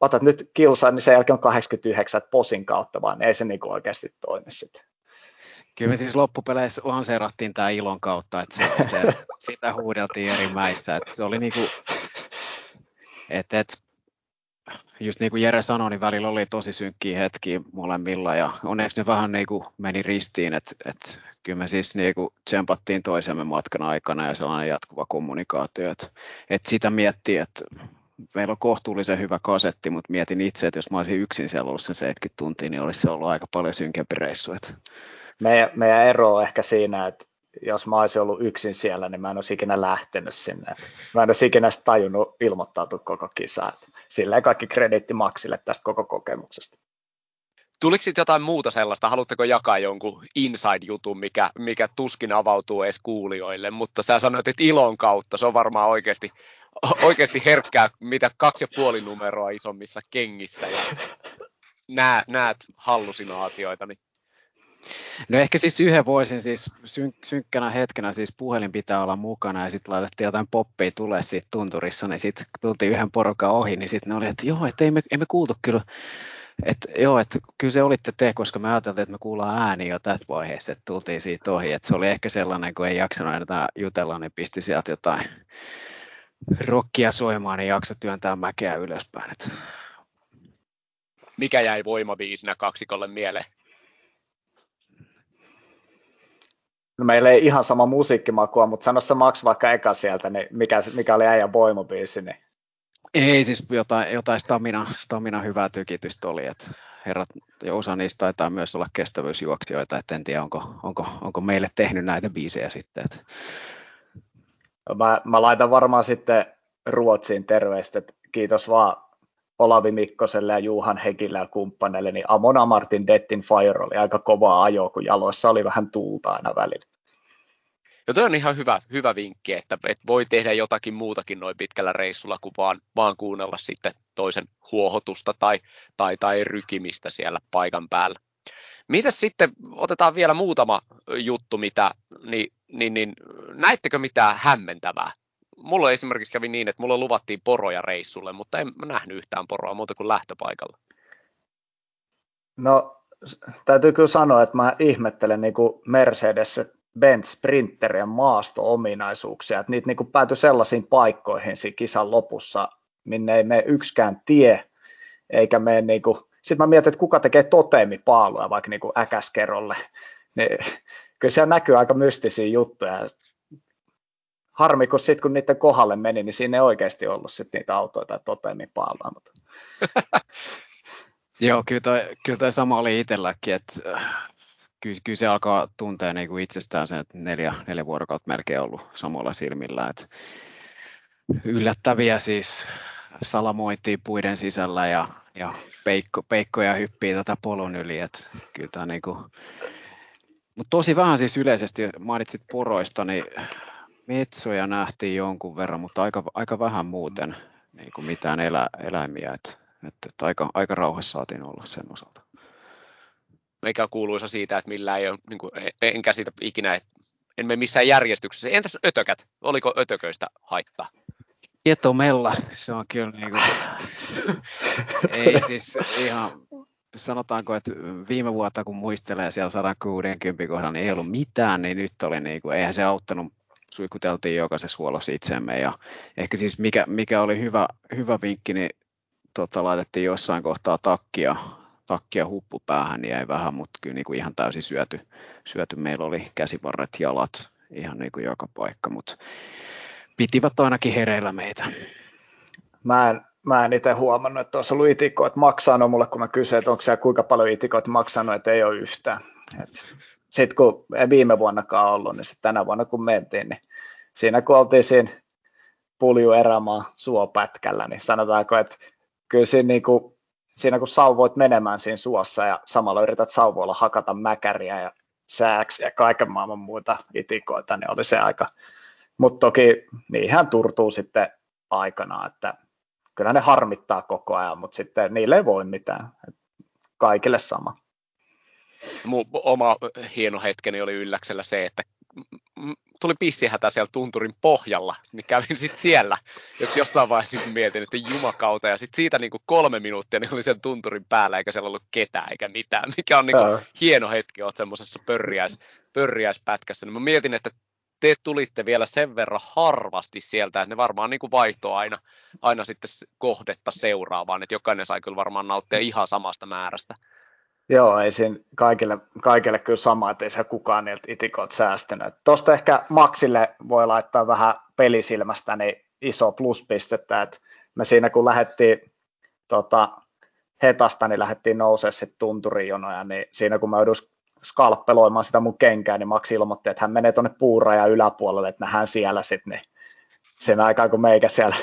otat nyt kilsaa, niin sen jälkeen on 89 posin kautta, vaan ei se niin oikeasti toimi sitten. Kyllä me siis loppupeleissä lanseerattiin tämä ilon kautta, että se, se, sitä huudeltiin eri mäissä. Että se oli niinku, että, että just niin kuin Jere sanoi, niin välillä oli tosi synkkiä hetkiä molemmilla ja onneksi ne vähän niin kuin meni ristiin, että, että kyllä me siis niin kuin tsempattiin toisemme matkan aikana ja sellainen jatkuva kommunikaatio, että, että sitä miettii, että meillä on kohtuullisen hyvä kasetti, mutta mietin itse, että jos mä olisin yksin siellä ollut sen 70 tuntia, niin olisi se ollut aika paljon synkempi reissu. Että meidän, meidän ero on ehkä siinä, että jos mä olisin ollut yksin siellä, niin mä en olisi ikinä lähtenyt sinne. Mä en olisi ikinä tajunnut ilmoittautua koko kisaan. Silleen kaikki krediitti Maxille tästä koko kokemuksesta. Tuliko sitten jotain muuta sellaista? Haluatteko jakaa jonkun inside-jutun, mikä, mikä tuskin avautuu edes kuulijoille? Mutta sä sanoit, että ilon kautta. Se on varmaan oikeasti, oikeasti herkkää, mitä kaksi ja puoli numeroa isommissa kengissä. Ja näet, näet hallusinaatioita. Niin No ehkä siis yhden voisin siis syn- synkkänä hetkenä siis puhelin pitää olla mukana ja sitten laitettiin jotain poppia tulee siitä tunturissa, niin sitten tultiin yhden porukan ohi, niin sitten ne oli, että joo, että ei me, ei me kuultu kyllä, että joo, että kyllä se olitte te, koska me ajateltiin, että me kuullaan ääni jo tässä vaiheessa, että tultiin siitä ohi, että se oli ehkä sellainen, kun ei jaksanut enää jutella, niin pisti sieltä jotain rokkia soimaan, niin jakso työntää mäkeä ylöspäin. Että... Mikä jäi voimaviisinä kaksikolle mieleen? No meillä ei ihan sama musiikkimakua, mutta sano se Max vaikka eka sieltä, niin mikä, mikä oli äijän voimabiisi? Niin... Ei, siis jotain, jotain stamina, stamina hyvää tykitystä oli, että herrat, ja osa niistä taitaa myös olla kestävyysjuoksijoita, että en tiedä, onko, onko, onko meille tehnyt näitä biisejä sitten. Että... Mä, mä laitan varmaan sitten Ruotsiin terveistä, että kiitos vaan Olavi Mikkoselle ja Juhan Hekille ja kumppaneille, niin Amona Martin Dettin Fire oli aika kova ajo, kun jaloissa oli vähän tuulta aina välillä. Ja toi on ihan hyvä, hyvä vinkki, että, että voi tehdä jotakin muutakin noin pitkällä reissulla kuin vaan, vaan kuunnella sitten toisen huohotusta tai, tai, tai rykimistä siellä paikan päällä. Mitäs sitten, otetaan vielä muutama juttu, mitä, niin, niin, niin näittekö mitään hämmentävää mulla esimerkiksi kävi niin, että mulla luvattiin poroja reissulle, mutta en mä nähnyt yhtään poroa muuta kuin lähtöpaikalla. No täytyy kyllä sanoa, että mä ihmettelen niin Mercedes Benz Sprinterien maasto-ominaisuuksia, että niitä niin kuin päätyi sellaisiin paikkoihin siinä kisan lopussa, minne ei mene yksikään tie, eikä mene niin kuin, sitten mä mietin, että kuka tekee toteemipaaluja vaikka niin kuin äkäskerolle, niin kyllä siellä näkyy aika mystisiä juttuja, harmi, kun sitten kun niiden kohdalle meni, niin siinä ei oikeasti ollut sit niitä autoja tai totemipaaloja. Mutta... Joo, kyllä toi, kyllä toi sama oli itselläkin, että äh, kyllä, kyllä, se alkaa tuntea niin kuin itsestään sen, että neljä, neljä vuorokautta melkein ollut samalla silmillä. Että yllättäviä siis salamointia puiden sisällä ja, ja peikko, peikkoja hyppii tätä polun yli. Että kyllä tämä niin kuin... Mutta tosi vähän siis yleisesti, mainitsit poroista, niin metsoja nähtiin jonkun verran, mutta aika, aika vähän muuten niin kuin mitään elä, eläimiä. että että, että aika, aika rauhassa saatiin olla sen osalta. Meikä kuuluisa siitä, että millä ei ole, niin kuin, en käsitä ikinä, että en mene missään järjestyksessä. Entäs ötökät? Oliko ötököistä haittaa? Tietomella, se on kyllä niin kuin, ei siis ihan, sanotaanko, että viime vuotta kun muistelee siellä 160 kohdalla, niin ei ollut mitään, niin nyt oli niin kuin, eihän se auttanut suikuteltiin jokaisessa huollossa itseemme ja ehkä siis mikä, mikä oli hyvä, hyvä vinkki, niin tota, laitettiin jossain kohtaa takkia, takkia huppupäähän, niin jäi vähän, mutta kyllä niin kuin ihan täysin syöty, syöty. Meillä oli käsivarret, jalat, ihan niin kuin joka paikka, mutta pitivät ainakin hereillä meitä. Mä en, mä en itse huomannut, että olisi ollut itikoit maksanut mulle, kun mä kysyin, että onko siellä kuinka paljon itikoit maksanut, että ei ole yhtään. Sitten kun ei viime vuonnakaan ollut, niin sitten tänä vuonna kun mentiin, niin siinä kun oltiin siinä pulju erämaa suopätkällä, niin sanotaanko, että kyllä siinä, niin kuin, siinä kun sauvoit menemään siinä suossa ja samalla yrität sauvoilla hakata mäkäriä ja sääksi ja kaiken maailman muita itikoita, niin oli se aika. Mutta toki niinhän turtuu sitten aikana, että kyllä ne harmittaa koko ajan, mutta sitten niille ei voi mitään. Kaikille sama. Mun oma hieno hetkeni oli ylläksellä se, että tuli pissihätä siellä tunturin pohjalla, niin kävin sitten siellä, jos jossain vaiheessa niin mietin, että jumakauta, ja sitten siitä niin kuin kolme minuuttia niin oli sen tunturin päällä, eikä siellä ollut ketään eikä mitään, mikä on niin kuin hieno hetki, oot semmoisessa pörriäis, pörriäispätkässä, niin mä mietin, että te tulitte vielä sen verran harvasti sieltä, että ne varmaan niin kuin vaihtoi aina, aina sitten kohdetta seuraavaan, että jokainen sai kyllä varmaan nauttia ihan samasta määrästä. Joo, ei siinä kaikille, kaikille kyllä sama, että ei se kukaan niiltä itikot säästänyt. Tuosta ehkä Maxille voi laittaa vähän pelisilmästä niin iso pluspistettä, että me siinä kun lähdettiin tota, hetasta, niin lähdettiin nousee sitten tunturijonoja, niin siinä kun mä joudun skalppeloimaan sitä mun kenkää, niin Max ilmoitti, että hän menee tuonne puurajan yläpuolelle, että nähdään siellä sitten, niin sen aikaa kun meikä siellä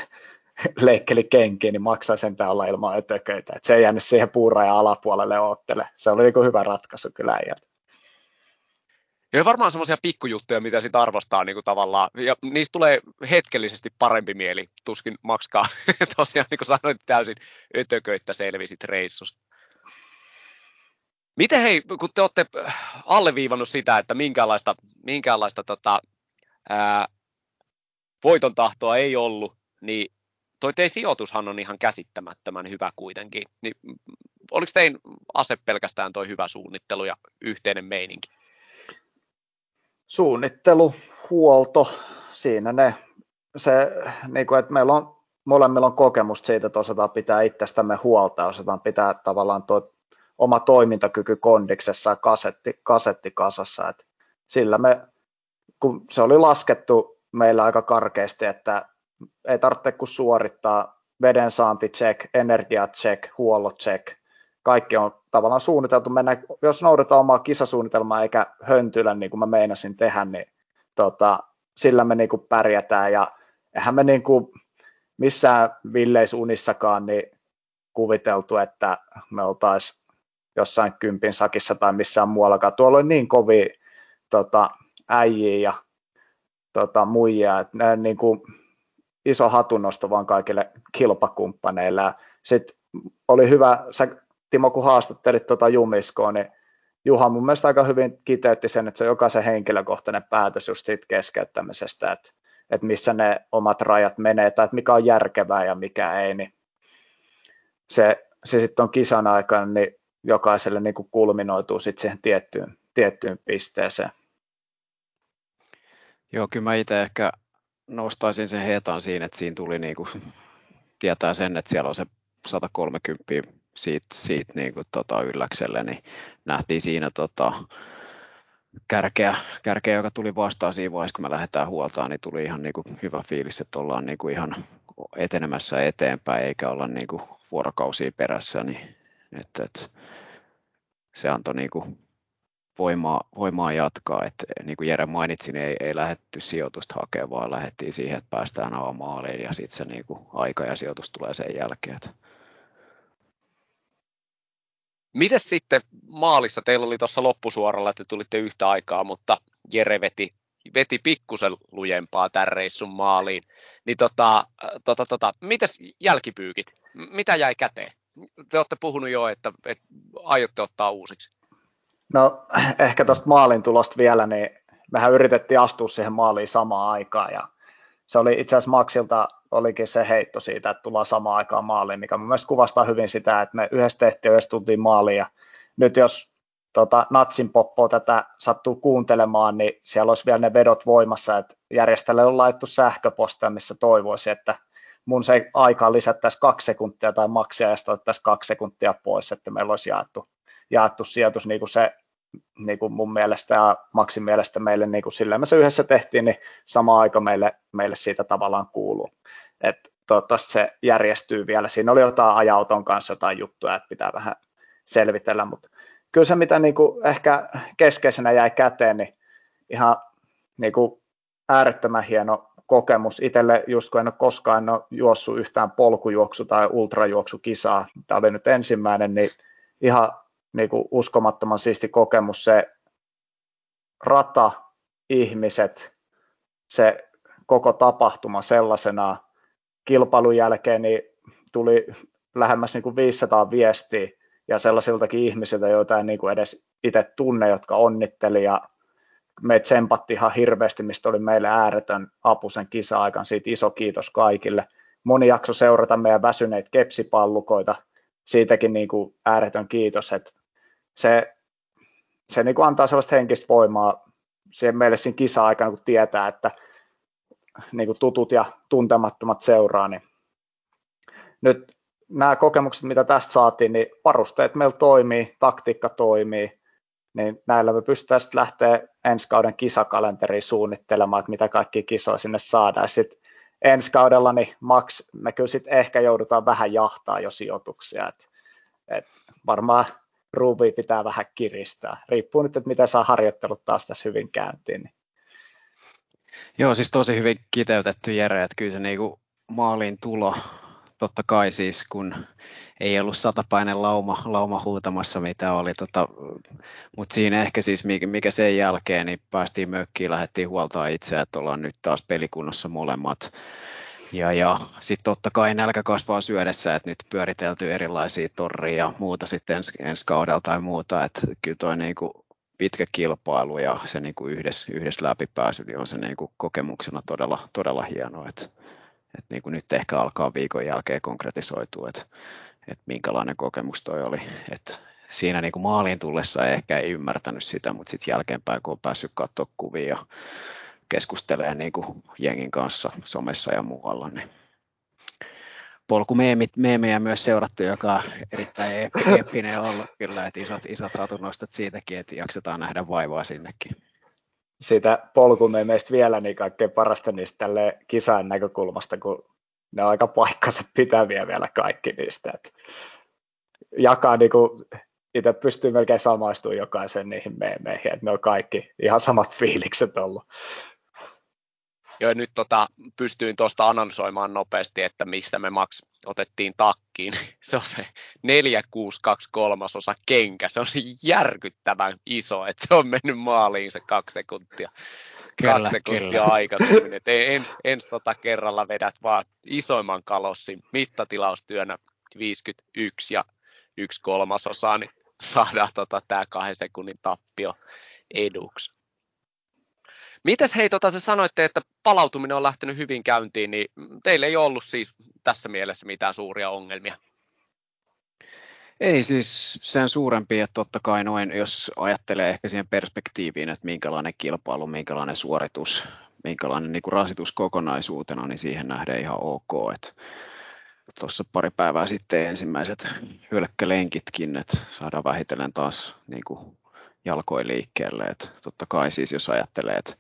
leikkeli kenkiin, niin maksaa sentään olla ilman ötököitä. Et se ei jäänyt siihen puurajan alapuolelle oottele. Se oli niin hyvä ratkaisu kyllä. Ja varmaan semmoisia pikkujuttuja, mitä sitten arvostaa niin kuin tavallaan, ja niistä tulee hetkellisesti parempi mieli, tuskin makskaa. Tosiaan, niin kuin sanoit, täysin ötököittä selvisit reissusta. Miten hei, kun te olette alleviivannut sitä, että minkäänlaista, minkäänlaista tota, ää, voiton tahtoa ei ollut, niin toi teidän sijoitushan on ihan käsittämättömän hyvä kuitenkin. Niin, oliko tein ase pelkästään toi hyvä suunnittelu ja yhteinen meininki? Suunnittelu, huolto, siinä ne, se, niin kuin, että meillä on molemmilla on kokemusta siitä, että osataan pitää itsestämme huolta osataan pitää tavallaan tuo oma toimintakyky kondiksessa ja kasetti, kasetti kasassa. Et sillä me, kun se oli laskettu meillä aika karkeasti, että ei tarvitse kuin suorittaa veden saanti check, energia check, huollot check. Kaikki on tavallaan suunniteltu. Mennä, jos noudataan omaa kisasuunnitelmaa eikä höntylä niin kuin mä meinasin tehdä, niin tota, sillä me niin kuin pärjätään. Ja eihän me niin kuin missään villeisunissakaan niin kuviteltu, että me oltaisiin jossain kympin sakissa tai missään muuallakaan. Tuolla on niin kovia tota, äijiä ja tota, muijia, että ne, niin kuin, iso hatunnosto vaan kaikille kilpakumppaneille. Sitten oli hyvä, sä Timo kun haastattelit tuota Jumiskoa, niin Juha mun mielestä aika hyvin kiteytti sen, että se on jokaisen henkilökohtainen päätös just siitä keskeyttämisestä, että, että missä ne omat rajat menee tai että mikä on järkevää ja mikä ei, niin se, se sitten on kisan aikana, niin jokaiselle niin kuin kulminoituu sitten siihen tiettyyn, tiettyyn pisteeseen. Joo, kyllä mä itse ehkä nostaisin sen hetan siinä, että siinä tuli niin kuin, tietää sen, että siellä on se 130 siitä, siitä niin kuin, tota, ylläkselle, niin nähtiin siinä tota, kärkeä, kärkeä, joka tuli vastaan siinä vaiheessa, kun me lähdetään huoltaan, niin tuli ihan niin kuin, hyvä fiilis, että ollaan kuin, ihan etenemässä eteenpäin, eikä olla kuin, vuorokausia perässä, niin että, että se antoi niin kuin, voimaa, voimaa jatkaa. Et, niin kuin Jere mainitsi, niin ei, ei lähdetty sijoitusta hakemaan, vaan lähdettiin siihen, että päästään avaan maaliin ja sitten se niin kuin, aika ja sijoitus tulee sen jälkeen. Miten sitten maalissa, teillä oli tuossa loppusuoralla, että tulitte yhtä aikaa, mutta Jere veti, veti pikkusen lujempaa tämän reissun maaliin. Niin tota, tota, tota, mitäs jälkipyykit? Mitä jäi käteen? Te olette puhunut jo, että, että aiotte ottaa uusiksi. No ehkä tuosta maalin tulosta vielä, niin mehän yritettiin astua siihen maaliin samaan aikaan ja se oli itse asiassa Maxilta olikin se heitto siitä, että tullaan samaan aikaan maaliin, mikä mun mielestä kuvastaa hyvin sitä, että me yhdessä tehtiin yhdessä tultiin maaliin ja nyt jos tota, Natsin poppoa tätä sattuu kuuntelemaan, niin siellä olisi vielä ne vedot voimassa, että järjestäjälle on laittu sähköpostia, missä toivoisi, että mun se aikaan lisättäisiin kaksi sekuntia tai maksia ja otettaisiin kaksi sekuntia pois, että meillä olisi jaettu jaettu sijoitus niin kuin se niin kuin mun mielestä ja Maxin mielestä meille niin kuin sillä me se yhdessä tehtiin, niin sama aika meille, meille siitä tavallaan kuuluu. Et toivottavasti se järjestyy vielä. Siinä oli jotain ajauton kanssa jotain juttuja, että pitää vähän selvitellä, mutta kyllä se mitä niin kuin ehkä keskeisenä jäi käteen, niin ihan niin kuin äärettömän hieno kokemus. Itselle just kun en ole koskaan en ole juossut yhtään polkujuoksu- tai ultrajuoksukisaa, tämä oli nyt ensimmäinen, niin ihan niin kuin uskomattoman siisti kokemus se rata, ihmiset, se koko tapahtuma sellaisena. Kilpailun jälkeen niin tuli lähemmäs niin kuin 500 viestiä ja sellaisiltakin ihmisiltä, joita en niin kuin edes itse tunne, jotka onnitteli ja me tsempattiin ihan hirveästi, mistä oli meille ääretön apu sen kisa-aikan. Siitä iso kiitos kaikille. Moni jakso seurata meidän väsyneitä kepsipallukoita. Siitäkin niin kuin ääretön kiitos, että se, se niin kuin antaa sellaista henkistä voimaa siihen meille siinä kisa-aikana, kun tietää, että niin kuin tutut ja tuntemattomat seuraa, niin nyt nämä kokemukset, mitä tästä saatiin, niin varusteet meillä toimii, taktiikka toimii, niin näillä me pystytään sitten lähteä ensi kauden kisakalenteriin suunnittelemaan, että mitä kaikki kisoja sinne saadaan. Sitten ensi kaudella niin Max, me kyllä sitten ehkä joudutaan vähän jahtaa jo sijoituksia, et, et varmaan ruuvia pitää vähän kiristää. Riippuu nyt, että miten saa harjoittelut taas tässä hyvin käyntiin. Niin. Joo, siis tosi hyvin kiteytetty Jere, että kyllä se niinku maaliin tulo, totta kai siis kun ei ollut satapainen lauma, lauma huutamassa, mitä oli, tota, mutta siinä ehkä siis mikä, mikä sen jälkeen, niin päästiin mökkiin, lähdettiin huoltaa itseä, että ollaan nyt taas pelikunnossa molemmat. Ja, ja sitten totta kai nälkä kasvaa syödessä, että nyt pyöritelty erilaisia torria ja muuta sitten ens, ensi kaudella tai muuta, että kyllä toi niinku pitkä kilpailu ja se niinku yhdessä, yhdessä läpipääsy niin on se niinku kokemuksena todella, todella hienoa, että, että niinku nyt ehkä alkaa viikon jälkeen konkretisoitua, että että minkälainen kokemus toi oli. Et siinä niin kuin maaliin tullessa ehkä ei ymmärtänyt sitä, mutta sitten jälkeenpäin, kun on päässyt katsoa kuvia keskustelemaan niin kuin jengin kanssa somessa ja muualla, niin polkumeemejä myös seurattu, joka on erittäin eeppinen ollut kyllä, että isot, isot hatunnostot siitäkin, että jaksetaan nähdä vaivaa sinnekin. Siitä polkumeemeistä vielä niin kaikkein parasta niistä tälle kisan näkökulmasta, kun ne on aika paikkansa pitäviä vielä kaikki niistä. Et jakaa niin kuin, itse pystyy melkein samaistumaan jokaisen niihin meemeihin, että ne on kaikki ihan samat fiilikset ollut. Joo, nyt tota, pystyin tuosta analysoimaan nopeasti, että mistä me Max otettiin takkiin. Se on se 4623 osa kenkä. Se on järkyttävän iso, että se on mennyt maaliin se kaksi sekuntia kyllä, kaksi sekuntia kyllä. aikaisemmin. Et ens, ens tota kerralla vedät vaan isoimman kalossin mittatilaustyönä 51 ja yksi kolmasosa, niin saadaan tota, tämä kahden sekunnin tappio eduksi. Mites hei, tota, te sanoitte, että palautuminen on lähtenyt hyvin käyntiin, niin teillä ei ollut siis tässä mielessä mitään suuria ongelmia? Ei siis sen suurempi, että totta kai noin, jos ajattelee ehkä siihen perspektiiviin, että minkälainen kilpailu, minkälainen suoritus, minkälainen niin kuin rasitus kokonaisuutena, niin siihen nähdään ihan ok. Että tuossa pari päivää sitten ensimmäiset hylkkälenkitkin, että saadaan vähitellen taas niin kuin jalkoja liikkeelle. Että totta kai siis jos ajattelee, että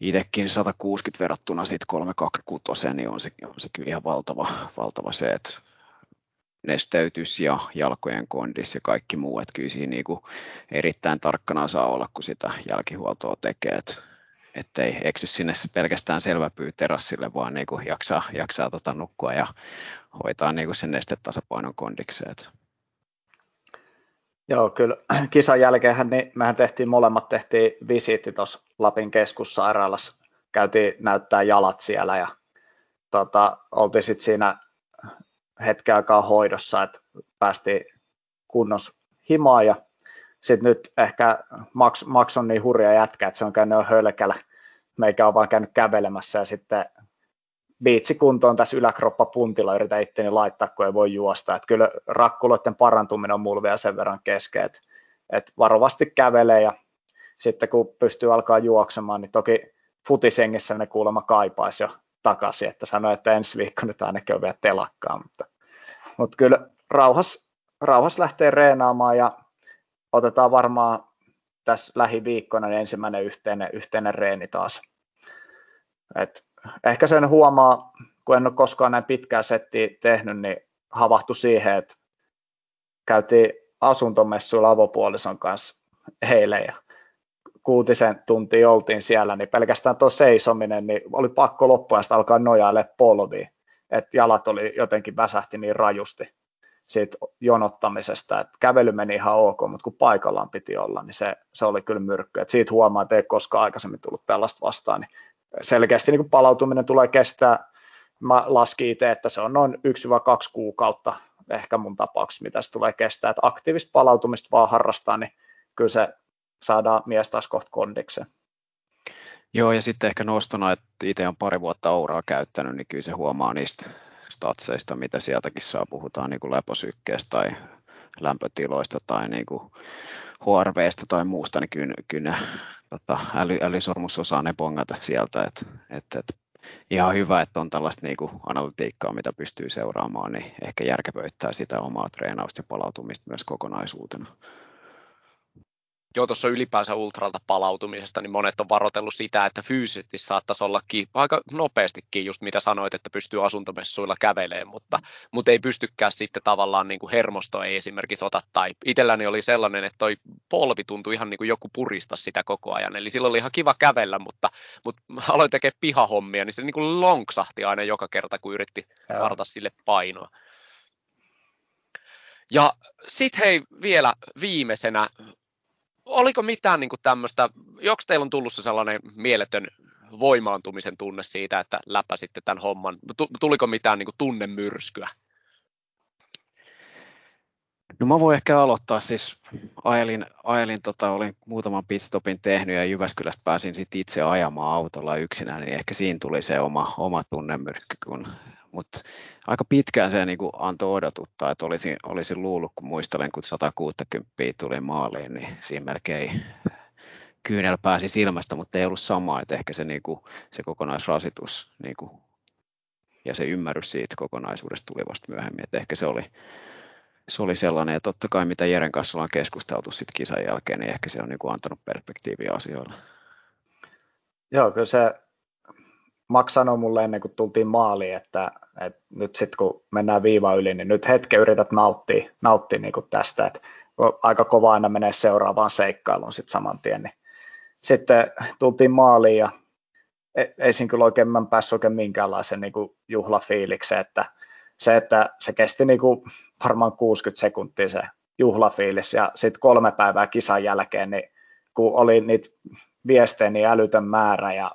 itsekin 160 verrattuna sitten 326, niin on se, on se kyllä ihan valtava, valtava se, että nesteytys ja jalkojen kondis ja kaikki muu, että kyllä siinä niin kuin erittäin tarkkana saa olla, kun sitä jälkihuoltoa tekee, että ettei eksy sinne pelkästään selväpyy terassille, vaan niin kuin jaksaa, jaksaa tota nukkua ja hoitaa niin kuin sen nestetasapainon kondikseet. Joo, kyllä kisan jälkeen niin mehän tehtiin molemmat tehtiin visiitti tuossa Lapin keskussairaalassa. Käytiin näyttää jalat siellä ja tota, oltiin sitten siinä hetken aikaa hoidossa, että päästiin kunnos himaan ja sitten nyt ehkä Max, Max on niin hurja jätkä, että se on käynyt jo hölkällä, meikä on vaan käynyt kävelemässä ja sitten kuntoon tässä yläkroppa puntilla yritän itteni laittaa, kun ei voi juosta. Että kyllä rakkuloiden parantuminen on mulla vielä sen verran kesken, että, että varovasti kävelee ja sitten kun pystyy alkaa juoksemaan, niin toki futisengissä ne kuulemma kaipaisi jo takaisin, että sanoi, että ensi viikko nyt ainakin on vielä telakkaa, mutta, mutta kyllä rauhas, rauhas lähtee reenaamaan ja otetaan varmaan tässä lähiviikkona niin ensimmäinen yhteinen, yhteinen reeni taas. Et ehkä sen huomaa, kun en ole koskaan näin pitkää settiä tehnyt, niin havahtu siihen, että käytiin asuntomessuilla avopuolison kanssa eilen ja kuutisen tuntia oltiin siellä, niin pelkästään tuo seisominen, niin oli pakko loppuajasta alkaa nojaille polviin, että jalat oli jotenkin väsähti niin rajusti siitä jonottamisesta, että kävely meni ihan ok, mutta kun paikallaan piti olla, niin se, se oli kyllä myrkky. Et siitä huomaa, että ei koskaan aikaisemmin tullut tällaista vastaan, niin selkeästi niin palautuminen tulee kestää, mä laskin itse, että se on noin 1-2 kuukautta ehkä mun tapauksessa, mitä se tulee kestää, että aktiivista palautumista vaan harrastaa, niin kyllä se saadaan mies taas kohta kondikseen. Joo, ja sitten ehkä nostona, että itse on pari vuotta Ouraa käyttänyt, niin kyllä se huomaa niistä statseista, mitä sieltäkin saa, puhutaan niin kuin leposykkeestä tai lämpötiloista tai niin kuin HRVstä tai muusta, niin kyllä, kyllä tota, äly, älysormus osaa ne bongata sieltä, että et, et, ihan hyvä, että on tällaista niin kuin analytiikkaa, mitä pystyy seuraamaan, niin ehkä järkevöittää sitä omaa treenausta ja palautumista myös kokonaisuutena. Joo, tuossa ylipäänsä ultralta palautumisesta, niin monet on varoitellut sitä, että fyysisesti saattaisi olla aika nopeastikin, just mitä sanoit, että pystyy asuntomessuilla kävelemään, mutta, mutta ei pystykään sitten tavallaan niin kuin hermosto ei esimerkiksi ota, tai itselläni oli sellainen, että toi polvi tuntui ihan niin kuin joku purista sitä koko ajan, eli silloin oli ihan kiva kävellä, mutta, mutta aloin tekemään pihahommia, niin se niin kuin lonksahti aina joka kerta, kun yritti varta sille painoa. Ja sitten hei vielä viimeisenä oliko mitään niin kuin tämmöistä, joks teillä on tullut se sellainen mieletön voimaantumisen tunne siitä, että läpäsitte tämän homman? Tuliko mitään niin kuin tunnemyrskyä? No mä voin ehkä aloittaa, siis ajelin, ajelin tota, olin muutaman pitstopin tehnyt ja Jyväskylästä pääsin sitten itse ajamaan autolla yksinään, niin ehkä siinä tuli se oma, oma tunnemyrkky, kun mutta aika pitkään se niin kuin antoi odotuttaa, että olisin, olisin luullut, kun muistelen, kun 160 tuli maaliin, niin siinä melkein kyynel pääsi silmästä, mutta ei ollut sama, että ehkä se, niin kuin, se kokonaisrasitus niin kuin, ja se ymmärrys siitä kokonaisuudesta tuli vasta myöhemmin, että ehkä se oli, se oli sellainen, ja totta kai mitä Jeren kanssa ollaan keskusteltu sitten kisan jälkeen, niin ehkä se on niin kuin antanut perspektiiviä asioille. Joo, kyllä se Max sanoi mulle ennen kuin tultiin maaliin, että, että nyt sitten kun mennään viiva yli, niin nyt hetken yrität nauttia, nauttia niin kuin tästä, että aika kova aina menee seuraavaan seikkailuun sitten saman tien. Niin. Sitten tultiin maaliin ja e, ei siinä kyllä oikein, mä päässyt oikein minkäänlaisen niin kuin juhlafiilikseen, että se, että se kesti niin kuin varmaan 60 sekuntia se juhlafiilis ja sitten kolme päivää kisan jälkeen, niin kun oli niitä viestejä niin älytön määrä ja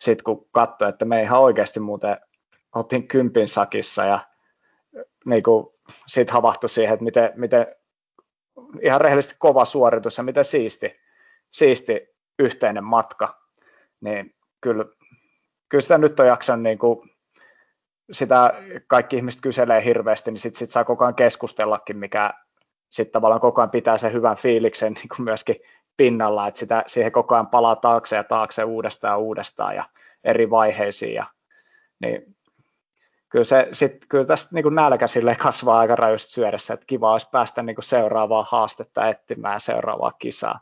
sitten kun katsoi, että me ihan oikeasti muuten otin kympin sakissa ja niin siitä havahtui siihen, että miten, miten ihan rehellisesti kova suoritus ja miten siisti, siisti yhteinen matka, niin kyllä, kyllä sitä nyt on jaksan niin kuin, sitä kaikki ihmiset kyselee hirveästi, niin sitten sit saa koko ajan keskustellakin, mikä sitten tavallaan koko ajan pitää sen hyvän fiiliksen niin kuin myöskin pinnalla, että sitä, siihen koko ajan palaa taakse ja taakse uudestaan ja uudestaan ja eri vaiheisiin. Ja, niin kyllä, se, sit, kyllä tästä niin kuin nälkä kasvaa aika rajusti syödessä, että kiva olisi päästä niin kuin seuraavaa haastetta etsimään seuraavaa kisaa.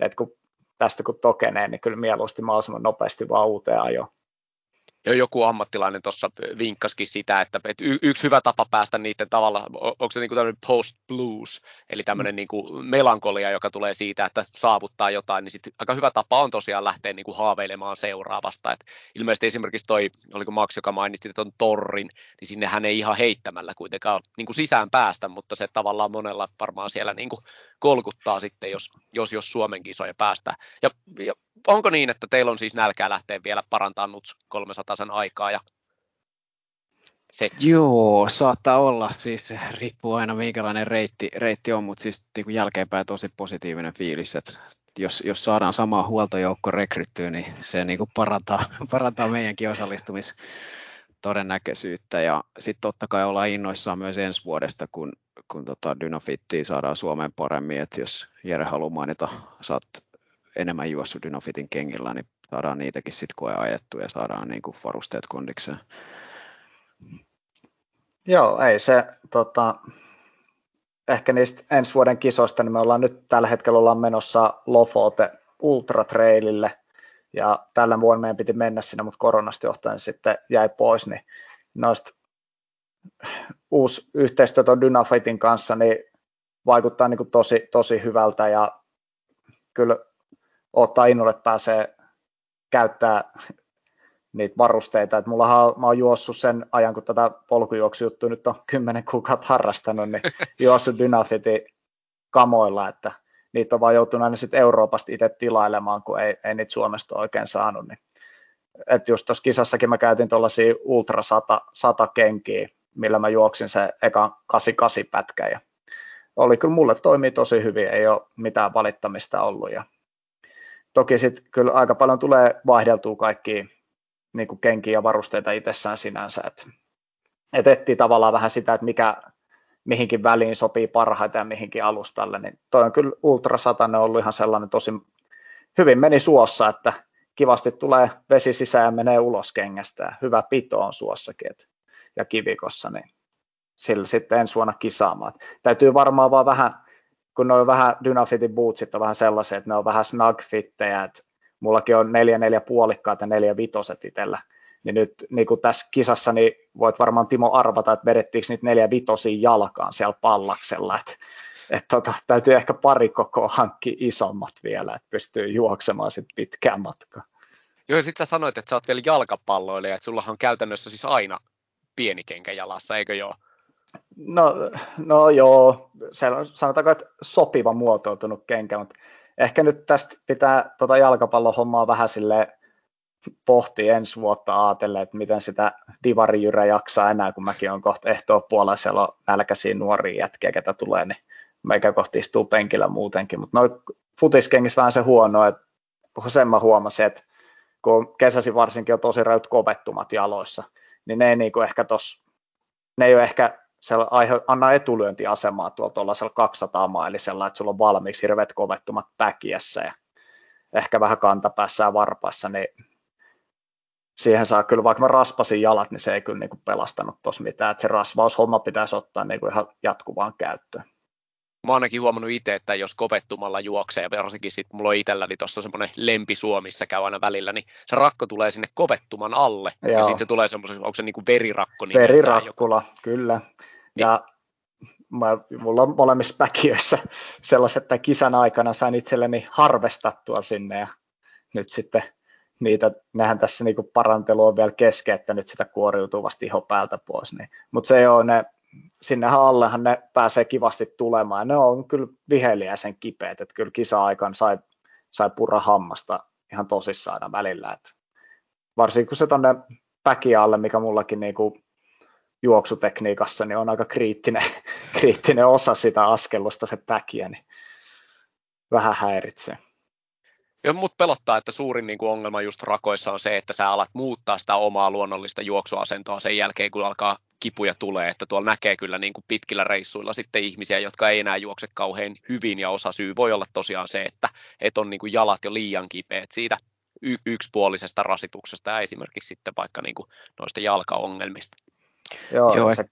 Et kun tästä kun tokenee, niin kyllä mieluusti mahdollisimman nopeasti vaan uuteen ajoon jo joku ammattilainen tuossa vinkkaskin sitä, että, että yksi hyvä tapa päästä niiden tavalla, onko se niin kuin tämmöinen post blues, eli tämmöinen mm. niin kuin melankolia, joka tulee siitä, että saavuttaa jotain, niin sitten aika hyvä tapa on tosiaan lähteä niin kuin haaveilemaan seuraavasta. Et ilmeisesti esimerkiksi toi, oliko Max, joka mainitsi tuon torrin, niin sinnehän ei ihan heittämällä kuitenkaan niin kuin sisään päästä, mutta se tavallaan monella varmaan siellä niin kuin kolkuttaa sitten, jos, jos, jos Suomen kisoja päästään. Ja, ja onko niin, että teillä on siis nälkää lähteä vielä parantamaan NUTS 300 sen aikaa ja se. Joo, saattaa olla. Siis riippuu aina minkälainen reitti, reitti on, mutta siis niin kuin jälkeenpäin tosi positiivinen fiilis, että jos, jos saadaan sama huoltojoukko rekryttyä, niin se niin kuin parantaa, parantaa meidänkin osallistumis todennäköisyyttä. Ja sitten totta kai ollaan innoissaan myös ensi vuodesta, kun, kun tota Dynafittia saadaan Suomeen paremmin. että jos Jere haluaa mainita, saat enemmän juossut Dynafitin kengillä, niin saadaan niitäkin sitten koe ja saadaan niin kuin varusteet kondikseen. Joo, ei se, tota, ehkä niistä ensi vuoden kisoista, niin me ollaan nyt tällä hetkellä ollaan menossa Lofote Ultra Trailille, ja tällä vuonna meidän piti mennä sinne, mutta koronasta johtuen sitten jäi pois, niin noista uusi yhteistyö tuon Dynafitin kanssa niin vaikuttaa niin kuin tosi, tosi hyvältä ja kyllä ottaa innolle, että pääsee käyttää niitä varusteita. Et mullahan mä oon juossut sen ajan, kun tätä polkujuoksujuttua nyt on kymmenen kuukautta harrastanut, niin juossut Dynafiti kamoilla, että niitä on vaan joutunut aina sitten Euroopasta itse tilailemaan, kun ei, ei niitä Suomesta oikein saanut. Niin. Et just tuossa kisassakin mä käytin tuollaisia Ultra 100, 100 kenkiä, millä mä juoksin se ekan 88 pätkä ja oli kyllä mulle toimii tosi hyvin, ei ole mitään valittamista ollut ja toki sitten kyllä aika paljon tulee vaihdeltua kaikki niin kenkiä ja varusteita itsessään sinänsä, että et etsii tavallaan vähän sitä, että mikä mihinkin väliin sopii parhaiten ja mihinkin alustalle, niin toi on kyllä Ultra 100 on ollut ihan sellainen tosi hyvin meni suossa, että kivasti tulee vesi sisään ja menee ulos kengästä ja hyvä pito on suossakin et, ja kivikossa, niin sillä sitten ensi vuonna kisaamaan. Täytyy varmaan vaan vähän, kun ne on vähän Dynafitin bootsit on vähän sellaisia, että ne on vähän snug fittejä, että mullakin on neljä neljä puolikkaat ja neljä vitoset itsellä, niin nyt niin kuin tässä kisassa niin voit varmaan Timo arvata, että vedettiinkö niitä neljä vitosia jalkaan siellä pallaksella, että että tota, täytyy ehkä pari koko hankki isommat vielä, että pystyy juoksemaan sit pitkään matkaan. Joo, ja sitten sä sanoit, että sä oot vielä jalkapalloilija, että sulla on käytännössä siis aina pieni kenkä jalassa, eikö joo? No, no joo, se on, sanotaanko, että sopiva muotoutunut kenkä, mutta ehkä nyt tästä pitää tota jalkapallohommaa vähän sille pohtia ensi vuotta ajatellen, että miten sitä divarijyrä jaksaa enää, kun mäkin on kohta ehtoa puolella, siellä on nälkäisiä nuoria jätkiä, ketä tulee, niin meikä kohti istuu penkillä muutenkin, mutta noin futiskengissä vähän se huono, että sen mä huomasin, että kun kesäsi varsinkin on tosi räyt kovettumat jaloissa, niin ne ei niinku ehkä tos, ne ei ole ehkä se aihe, anna etulyöntiasemaa tuolla tuollaisella 200 mailisella, että sulla on valmiiksi hirveät kovettumat päkiässä ja ehkä vähän kantapäässä ja varpaassa, niin siihen saa kyllä, vaikka mä raspasin jalat, niin se ei kyllä niin kuin pelastanut tuossa mitään, että se rasvaushomma pitäisi ottaa niin kuin ihan jatkuvaan käyttöön. Mä oon ainakin huomannut itse, että jos kovettumalla juoksee, ja varsinkin sitten mulla on itselläni tuossa semmoinen lempisuo, missä käy aina välillä, niin se rakko tulee sinne kovettuman alle, Joo. ja sitten se tulee semmoisen, onko se niin kuin verirakko? Niin Verirakkula, kyllä. Ja mä, mulla on molemmissa päkiöissä sellaiset, että kisan aikana sain itselleni harvestattua sinne, ja nyt sitten niitä, nehän tässä niinku parantelu on vielä kesken, että nyt sitä kuoriutuu vasta iho päältä pois. Niin. Mutta se on ne, sinnehän allehan ne pääsee kivasti tulemaan, ne on kyllä viheliäisen kipeät, että kyllä kisa-aikaan sai, sai purra hammasta ihan tosissaan välillä, että varsinkin kun se tonne päkialle, mikä mullakin niinku juoksutekniikassa, niin on aika kriittinen, kriittinen osa sitä askellusta se päkiä, niin vähän häiritsee. Ja mut pelottaa, että suurin niin kuin ongelma just rakoissa on se, että sä alat muuttaa sitä omaa luonnollista juoksuasentoa sen jälkeen, kun alkaa kipuja tulee, että tuolla näkee kyllä niin kuin pitkillä reissuilla sitten ihmisiä, jotka ei enää juokse kauhean hyvin, ja osa syy voi olla tosiaan se, että, että on niin kuin jalat jo liian kipeät siitä y- yksipuolisesta rasituksesta ja esimerkiksi sitten vaikka niin kuin noista jalkaongelmista. Joo, Joo se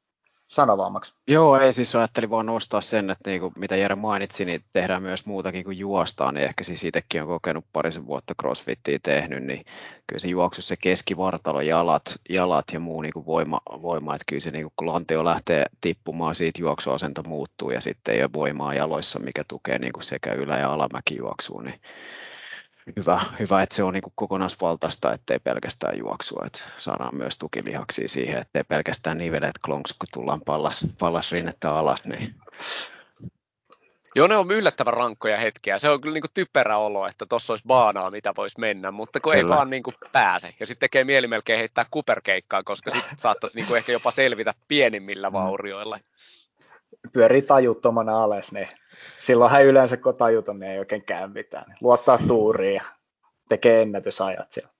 sano vaan, Max. Joo, ei siis ajattelin vaan nostaa sen, että niin kuin, mitä Jere mainitsi, niin tehdään myös muutakin kuin juostaan, niin ehkä siis itsekin on kokenut parisen vuotta crossfittiä tehnyt, niin kyllä se juoksu se keskivartalo, jalat, jalat ja muu niin kuin voima, voima, että kyllä se niin kuin, kun lantio lähtee tippumaan, siitä juoksuasento muuttuu ja sitten ei ole voimaa jaloissa, mikä tukee niin kuin sekä ylä- ja alamäkijuoksua, niin hyvä, hyvä, että se on niin kuin kokonaisvaltaista, ettei pelkästään juoksua, että saadaan myös tukilihaksia siihen, ettei pelkästään nivelet klonks, kun tullaan pallas, pallas rinnettä alas. Niin. Joo, ne on yllättävän rankkoja hetkiä. Se on kyllä niin kuin typerä olo, että tuossa olisi baanaa, mitä voisi mennä, mutta kun kyllä. ei vaan niin kuin pääse. Ja sitten tekee mieli melkein heittää kuperkeikkaa, koska sitten saattaisi niin kuin ehkä jopa selvitä pienimmillä mm. vaurioilla. Pyörii tajuttomana alas, niin silloinhan yleensä kun tajuton, niin ei oikein käy mitään. Luottaa tuuriin ja tekee ennätysajat siellä.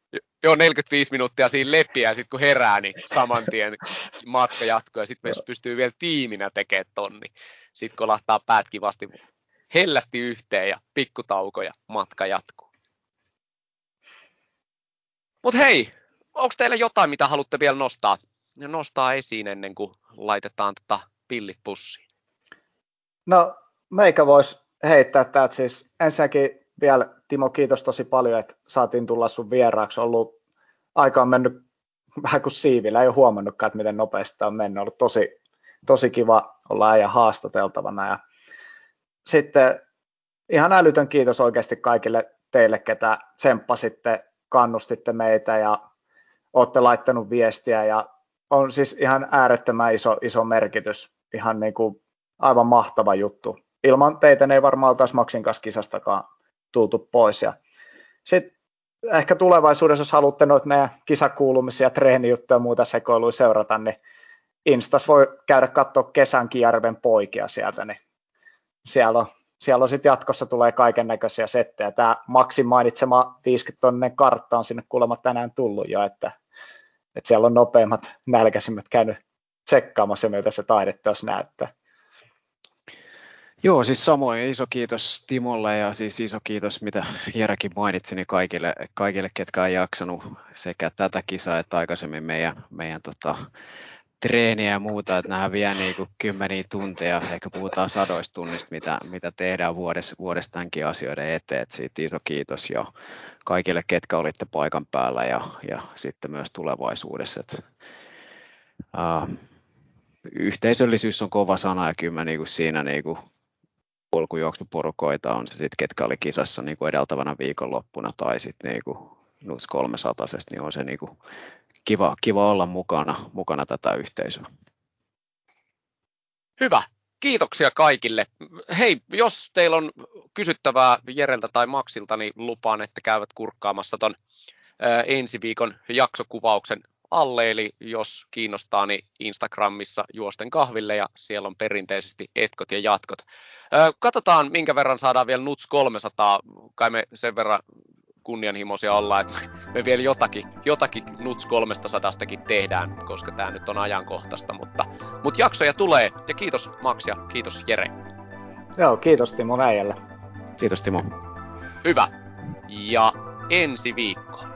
Joo, 45 minuuttia siinä leppiä ja sitten kun herää, niin saman tien matka jatkuu ja sitten jos pystyy vielä tiiminä tekemään tonni, sitten kolahtaa päät kivasti hellästi yhteen ja pikkutauko ja matka jatkuu. Mutta hei, onko teillä jotain, mitä haluatte vielä nostaa, nostaa esiin ennen kuin laitetaan tota pillit pussiin? No meikä voisi heittää täältä siis ensinnäkin vielä Timo kiitos tosi paljon, että saatiin tulla sun vieraaksi. Ollut aika on mennyt vähän kuin siivillä, ei ole huomannutkaan, että miten nopeasti on mennyt. Ollut tosi, tosi kiva olla äijä haastateltavana. Ja sitten ihan älytön kiitos oikeasti kaikille teille, ketä tsemppasitte, kannustitte meitä ja olette laittanut viestiä ja on siis ihan äärettömän iso, iso merkitys, ihan niin kuin aivan mahtava juttu. Ilman teitä ne ei varmaan oltaisi Maxin kanssa kisastakaan tultu pois. Ja sitten ehkä tulevaisuudessa, jos haluatte noita meidän kisakuulumisia, treenijuttuja ja muuta sekoiluja seurata, niin Instas voi käydä katsoa kesän Järven poikia sieltä, niin siellä on, siellä on sitten jatkossa tulee kaiken näköisiä settejä. Tämä Maxin mainitsema 50 tonnen kartta on sinne kuulemma tänään tullut jo, että, että siellä on nopeimmat nälkäisimmät käynyt tsekkaamassa, miltä se jos näyttää. Joo, siis samoin. Iso kiitos Timolle ja siis iso kiitos, mitä Jeräkin mainitsi, niin kaikille, kaikille ketkä on jaksanut sekä tätä kisaa että aikaisemmin meidän, meidän tota, treeniä ja muuta, että nämä vie niin kuin kymmeniä tunteja, ehkä puhutaan sadoista tunnista, mitä, mitä tehdään vuodessa, vuodessa tämänkin asioiden eteen, että siitä iso kiitos jo kaikille, ketkä olitte paikan päällä ja, ja sitten myös tulevaisuudessa. Että, uh, yhteisöllisyys on kova sana ja kyllä mä niin kuin siinä niin kuin polkujuoksuporukoita on se sitten, ketkä oli kisassa niin kuin edeltävänä viikonloppuna tai sitten niin kuin NUTS 300, niin on se niin kuin kiva, kiva olla mukana, mukana tätä yhteisöä. Hyvä. Kiitoksia kaikille. Hei, jos teillä on kysyttävää Jereltä tai Maksilta, niin lupaan, että käyvät kurkkaamassa ton ensi viikon jaksokuvauksen alle, eli jos kiinnostaa, niin Instagramissa juosten kahville ja siellä on perinteisesti etkot ja jatkot. Katsotaan, minkä verran saadaan vielä Nuts 300, kai me sen verran kunnianhimoisia olla, että me vielä jotakin, jotakin Nuts 300 tehdään, koska tämä nyt on ajankohtaista, mutta, mutta jaksoja tulee, ja kiitos Max ja kiitos Jere. Joo, kiitos Timo Näijälle. Kiitos Timo. Hyvä. Ja ensi viikko